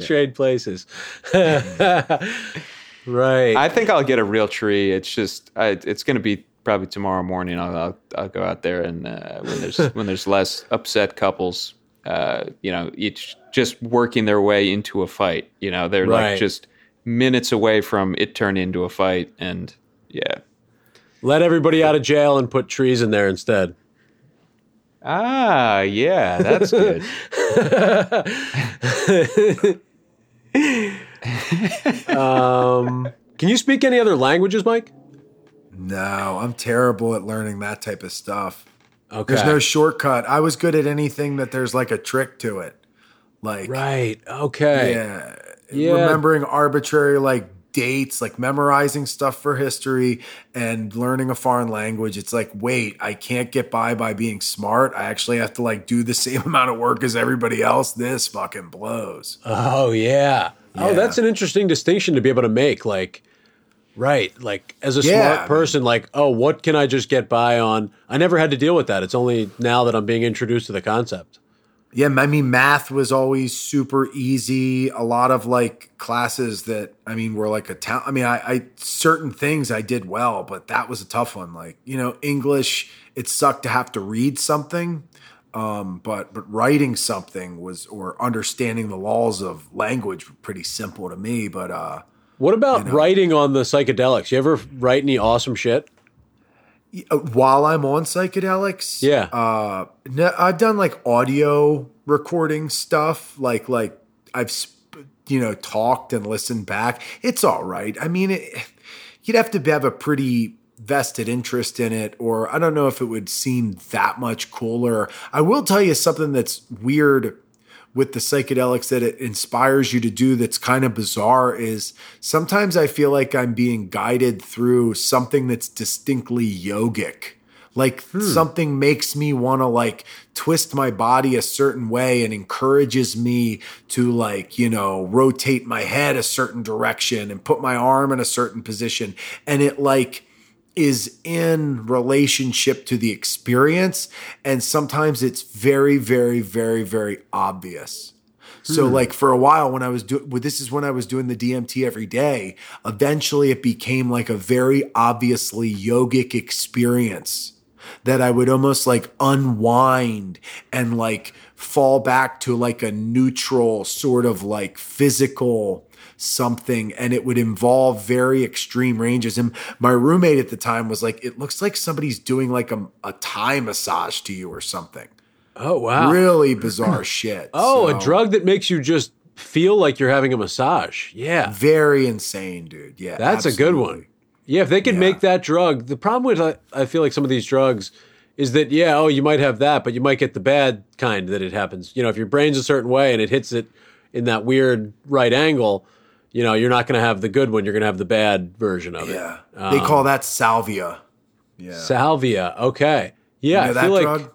trade places. right. I think I'll get a real tree. It's just I, it's going to be probably tomorrow morning. I'll I'll, I'll go out there and uh, when there's when there's less upset couples, uh, you know, each just working their way into a fight. You know, they're Right. like just minutes away from it turning into a fight, and yeah. Let everybody out of jail and put trees in there instead. Ah, yeah, that's good. Um, can you speak any other languages, Mike? No, I'm terrible at learning that type of stuff. Okay. There's no shortcut. I was good at anything that there's like a trick to it. Like right. Okay. yeah, Yeah. remembering arbitrary like dates, like memorizing stuff for history and learning a foreign language. It's like, wait, I can't get by by being smart. I actually have to like do the same amount of work as everybody else. This fucking blows. Oh yeah. Oh, that's an interesting distinction to be able to make. Like, Right. Like as a Yeah, I smart mean- person, like, oh, what can I just get by on? I never had to deal with that. It's only now that I'm being introduced to the concept. Yeah, I mean, math was always super easy. A lot of like classes that I mean were like a town. I mean, I, I certain things I did well, but that was a tough one. Like you know, English, it sucked to have to read something, um, but but writing something was or understanding the laws of language were pretty simple to me. But uh, What about writing on the psychedelics? You ever write any awesome shit? Uh, while I'm on psychedelics, Yeah. uh, no, I've done like audio recording stuff, like like I've sp- you know talked and listened back. It's all right. I mean, it, you'd have to have a pretty vested interest in it, or I don't know if it would seem that much cooler. I will tell you something that's weird with the psychedelics that it inspires you to do that's kind of bizarre is sometimes I feel like I'm being guided through something that's distinctly yogic. Like hmm. something makes me want to like twist my body a certain way and encourages me to like, you know, rotate my head a certain direction and put my arm in a certain position. And it like, is in relationship to the experience and sometimes it's very very very very obvious. So hmm. like for a while when i was doing well, this is when i was doing the dmt every day eventually it became like a very obviously yogic experience that i would almost like unwind and like fall back to like a neutral sort of like physical something and it would involve very extreme ranges. And my roommate at the time was like, it looks like somebody's doing like a, a Thai massage to you or something. Oh wow. Really bizarre shit. Oh, So, a drug that makes you just feel like you're having a massage. Yeah. Very insane, dude. Yeah. That's a good one. Yeah, if they could Yeah. make that drug, the problem with I, I feel like some of these drugs is that yeah, oh, you might have that, but you might get the bad kind that it happens. You know, if your brain's a certain way and it hits it in that weird right angle, you know, you're not going to have the good one. You're going to have the bad version of it. Yeah. it. they call that salvia. Yeah. Salvia. Okay. Yeah, You know I feel like drug?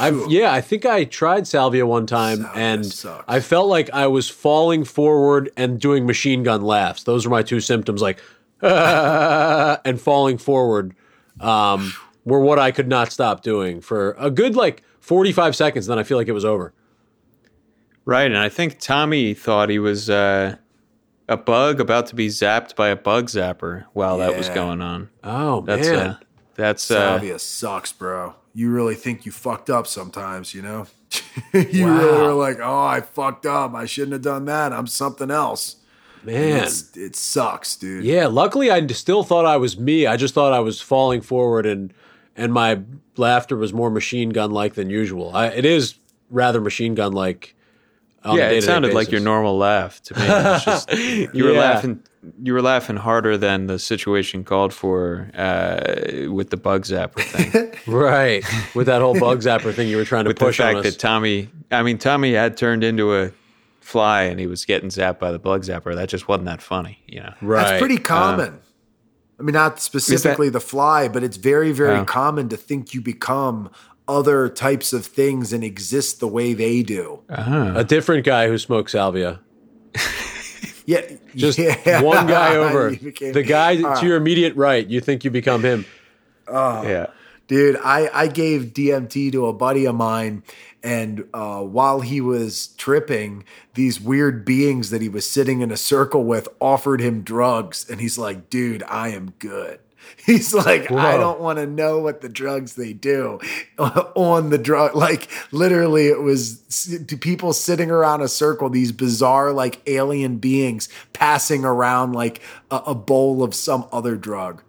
I've yeah, I think I tried salvia one time Salvia and sucks. I felt like I was falling forward and doing machine gun laughs. Those were my two symptoms like and falling forward um, were what I could not stop doing for a good like 45 seconds then I feel like it was over. Right, and I think Tommy thought he was uh, a bug about to be zapped by a bug zapper while that was going on. Oh man That's man. uh, that's uh, Salvia sucks, bro. You really think you fucked up sometimes, you know? you Wow. really are like, oh, I fucked up. I shouldn't have done that. I'm something else. man. It's, it sucks, dude. Yeah, luckily I still thought I was me. I just thought I was falling forward and and my laughter was more machine gun like than usual. I, it is rather machine gun like. yeah. It sounded like your normal laugh to me. It's just, you were Yeah. laughing. You were laughing harder than the situation called for uh, with the bug zapper thing. right with that whole bug zapper thing you were trying to with the push on fact us. that Tommy, I mean, Tommy had turned into a fly and he was getting zapped by the bug zapper. That just wasn't that funny, you know. right, That's pretty common. I mean, not specifically the fly, but it's very, very Oh. common to think you become other types of things and exist the way they do. Uh-huh. a different guy who smokes salvia. Yeah, Just yeah. one guy over. Became- the guy All to your immediate right, you think you become him. Oh, yeah. Dude, I, I gave DMT to a buddy of mine, and uh, while he was tripping, these weird beings that he was sitting in a circle with offered him drugs, and he's like, "Dude, I am good." He's like, I don't want to know what the drugs they do on the drug. Like, literally, it was s- people sitting around a circle, these bizarre, like alien beings passing around like a, a bowl of some other drug.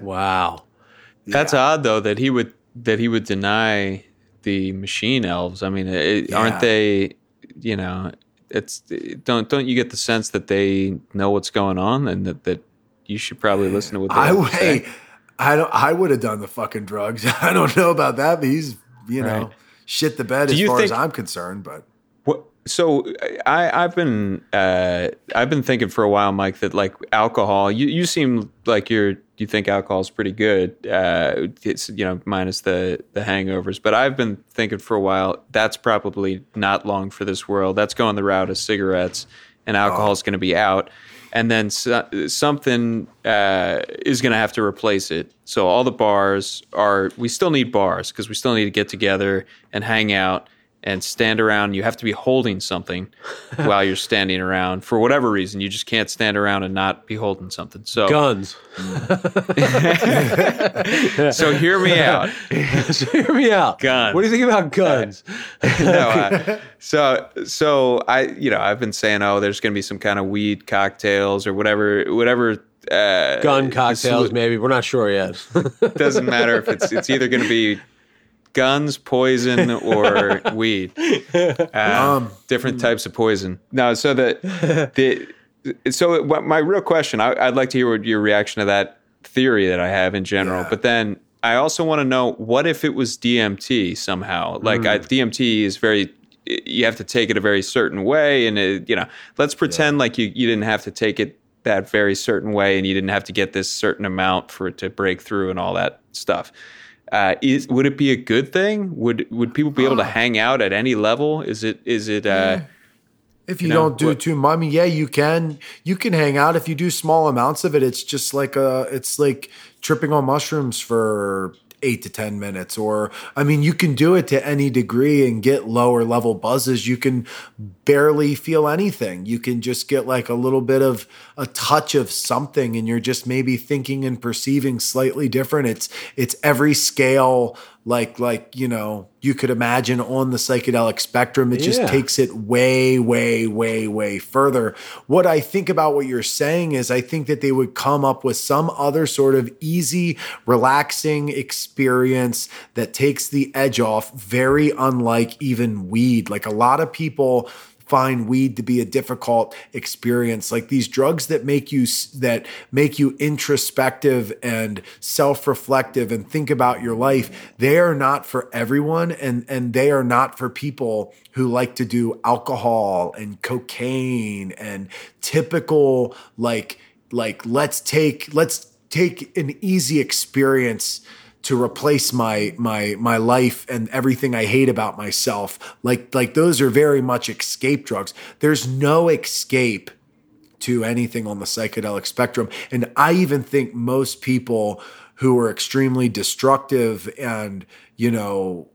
Wow. That's odd though that he would that he would deny the machine elves. I mean, it, Yeah. aren't they? You know, it's don't don't you get the sense that they know what's going on and that that you should probably listen to what they I have to would, say? hey, I don't. I would have done the fucking drugs. I don't know about that, but he's you know Right. shit the bed as you far think- as I'm concerned. But What, so I, I've been uh, I've been thinking for a while, Mike, that like alcohol. You you seem like you're you think alcohol is pretty good. Uh, it's you know minus the the hangovers, but I've been thinking for a while that's probably not long for this world. That's going the route of cigarettes, and alcohol is going to be out, and then so, something uh, is going to have to replace it. So all the bars are. We still need bars because we still need to get together and hang out and stand around. You have to be holding something while you're standing around for whatever reason. You just can't stand around and not be holding something. So Guns. so hear me out. so hear me out. Guns. What do you think about guns? no, I, so so I you know I've been saying oh there's going to be some kind of weed cocktails or whatever whatever uh, Gun cocktails, maybe. We're not sure yet. doesn't matter if it's it's either going to be guns, poison, or weed. Um, um different hmm. types of poison. No, so the the so what, my real question I, I'd like to hear what your reaction to that theory that I have in general, Yeah. but then. I also want to know what if it was DMT somehow? Like I, hmm. DMT is very, you have to take it a very certain way, and it, you know, let's pretend like you you didn't have to take it that very certain way, and you didn't have to get this certain amount for it to break through and all that stuff. Uh, is would it be a good thing? Would would people be able to hang out at any level? Is it is it? Uh, If you, You know, don't do what- too much, I mean, yeah, you can you can hang out if you do small amounts of it. It's just like a it's like tripping on mushrooms for eight to ten minutes, or I mean, you can do it to any degree and get lower level buzzes. You can barely feel anything. You can just get like a little bit of a touch of something, and you're just maybe thinking and perceiving slightly different. It's it's every scale like like you know you could imagine on the psychedelic spectrum it just takes it way way way way further. What i think about what you're saying is i think that they would come up with some other sort of easy relaxing experience that takes the edge off very unlike even weed. Like a lot of people find weed to be a difficult experience. Like these drugs that make you that make you introspective and self-reflective and think about your life they are not for everyone and and they are not for people who like to do alcohol and cocaine and typical like like let's take let's take an easy experience to replace my my my life and everything I hate about myself. Like like those are very much escape drugs. There's no escape to anything on the psychedelic spectrum. And I even think most people who are extremely destructive and, you know,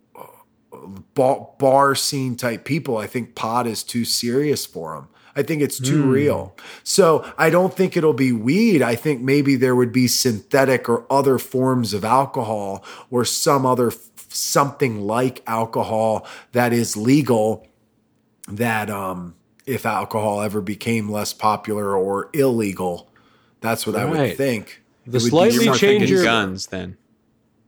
bar, scene type people, I think pot is too serious for them. I think it's too real. So I don't think it'll be weed. I think maybe there would be synthetic or other forms of alcohol or some other f- something like alcohol that is legal that um if alcohol ever became less popular or illegal, that's what I would think. The It would be slightly you're more something- change your- guns then.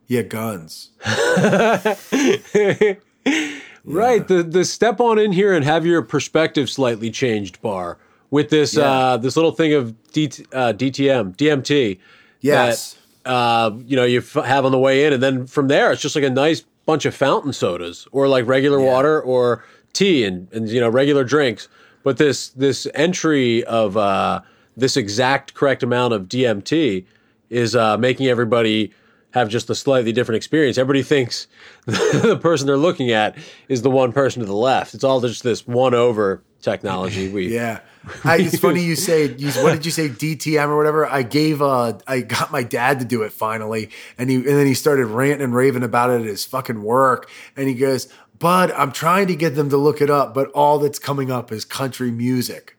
Yeah, guns. Right. The the step on in here and have your perspective slightly changed bar with this uh, this little thing of D, uh, DTM DMT. Yes. That, uh, you know you f- have on the way in, and then from there it's just like a nice bunch of fountain sodas or like regular water or tea and and you know regular drinks. But this this entry of uh, this exact correct amount of DMT is uh, making everybody have just a slightly different experience. Everybody thinks the person they're looking at is the one person to the left. It's all just this one over technology. We Yeah. I, it's funny you say you, what did you say DTM or whatever? I gave uh I got my dad to do it finally, and he and then he started ranting and raving about it at his fucking work, and he goes, "Bud, I'm trying to get them to look it up, but all that's coming up is country music."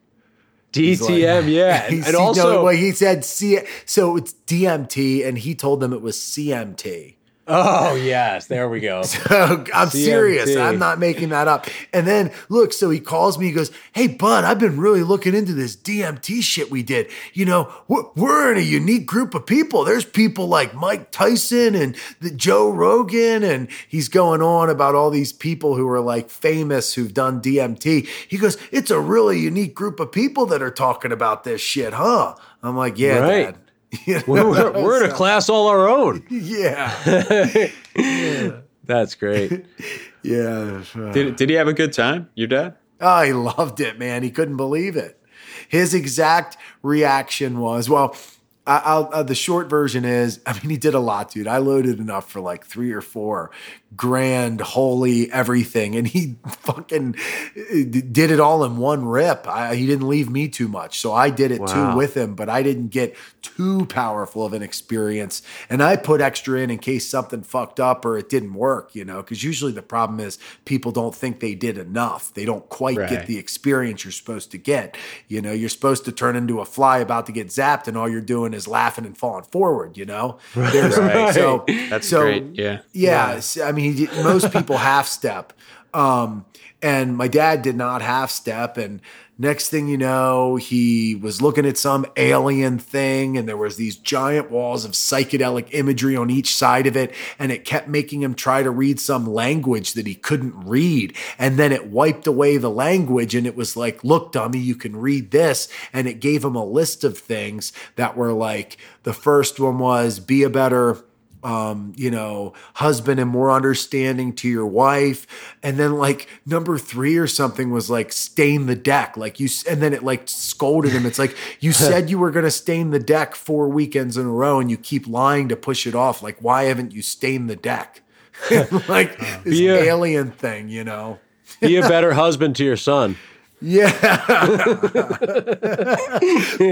DTM, yeah, He, and, and also no, well, he said C, so it's DMT, and he told them it was CMT. Oh yes, there we go. So I'm serious. I'm not making that up. And then look, so he calls me. He goes, "Hey, bud, I've been really looking into this DMT shit we did. You know, we're, we're in a unique group of people. There's people like Mike Tyson and the Joe Rogan, and he's going on about all these people who are like famous who've done DMT. He goes, it's a really unique group of people that are talking about this shit, huh? I'm like, yeah, Right. Dad. You We're, know? we're, we're in a class all our own. yeah, That's great. yeah. Did did he have a good time? Your dad? Oh, he loved it, man. He couldn't believe it. His exact reaction was, well, I, I'll, uh, the short version is, I mean, he did a lot, dude. I loaded enough for like three or four grand, holy everything, and he fucking did it all in one rip. I, he didn't leave me too much, so I did it Wow. too with him. But I didn't get too powerful of an experience, and I put extra in in case something fucked up or it didn't work. You know, because usually the problem is people don't think they did enough. They don't quite Right. get the experience you're supposed to get. You know, you're supposed to turn into a fly about to get zapped, and all you're doing is laughing and falling forward. You know, There's- Right. so That's so, great. Yeah. yeah, s- I mean, he did, most people half step, um, and my dad did not half step. And next thing you know, he was looking at some alien thing, and there was these giant walls of psychedelic imagery on each side of it, and it kept making him try to read some language that he couldn't read, and then it wiped away the language, and it was like, "Look, dummy, you can read this," and it gave him a list of things that were like, the first one was be a better um, you know, husband and more understanding to your wife. And then like number three or something was like stain the deck. Like you, and then it like scolded him. It's like, you said you were going to stain the deck four weekends in a row and you keep lying to push it off. Like, why haven't you stained the deck? like this Be a- alien thing, you know? Be a better husband to your son. Yeah.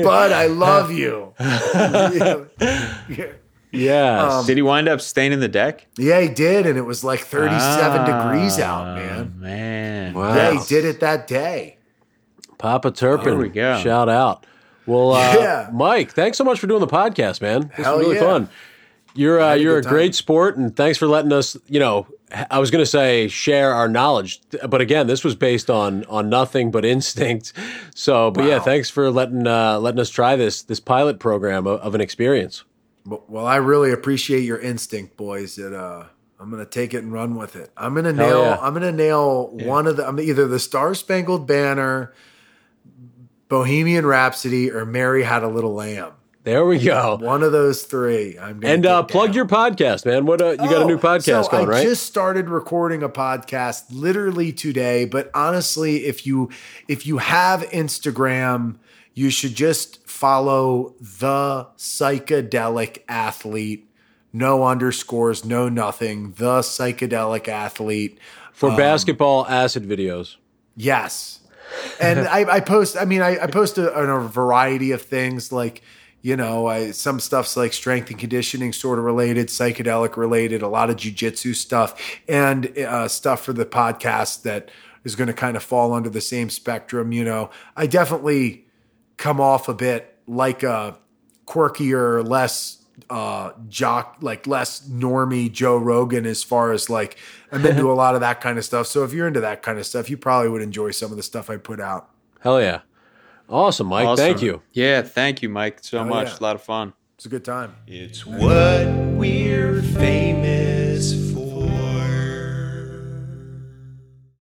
but I love you. yeah. Yes. Did he wind up staining the deck? Yeah, he did. And it was like 37 Ah, degrees out, man. Man. Wow. Yeah, he did it that day. Papa Turpin. There we go. Shout out. Well, uh, Yeah. Mike, thanks so much for doing the podcast, man. This Hell was really yeah. fun. You're uh, a you're a good great sport, and thanks for letting us. You know, I was going to say share our knowledge, but again, this was based on on nothing but instinct. So, but yeah, thanks for letting uh, letting us try this this pilot program of, of an experience. Well, I really appreciate your instinct, boys. That uh, I'm gonna take it and run with it. I'm gonna Hell nail. yeah. I'm gonna nail one of the. I'm either the Star Spangled Banner, Bohemian Rhapsody, or Mary Had a Little Lamb. There we go. One of those three. I'm gonna And uh, plug down. your podcast, man. What uh, you got a new Oh, podcast so going, I right? just started recording a podcast literally today, but honestly, if you if you have Instagram, you should just follow the psychedelic athlete. No underscores, no nothing. The psychedelic athlete. for um, basketball acid videos. Yes. And I, I post, I mean, I, I post a, a variety of things like, you know, I, some stuff's like strength and conditioning sort of related, psychedelic related, a lot of jujitsu stuff, and uh, stuff for the podcast that is going to kind of fall under the same spectrum. You know, I definitely come off a bit like a quirkier, less uh jock like less normie Joe Rogan as far as like I'm into a lot of that kind of stuff. So if you're into that kind of stuff, you probably would enjoy some of the stuff I put out. Hell yeah. Awesome, Mike. Awesome. Thank you. Yeah, thank you, Mike, so much. yeah. A lot of fun. It's a good time. It's what we're famous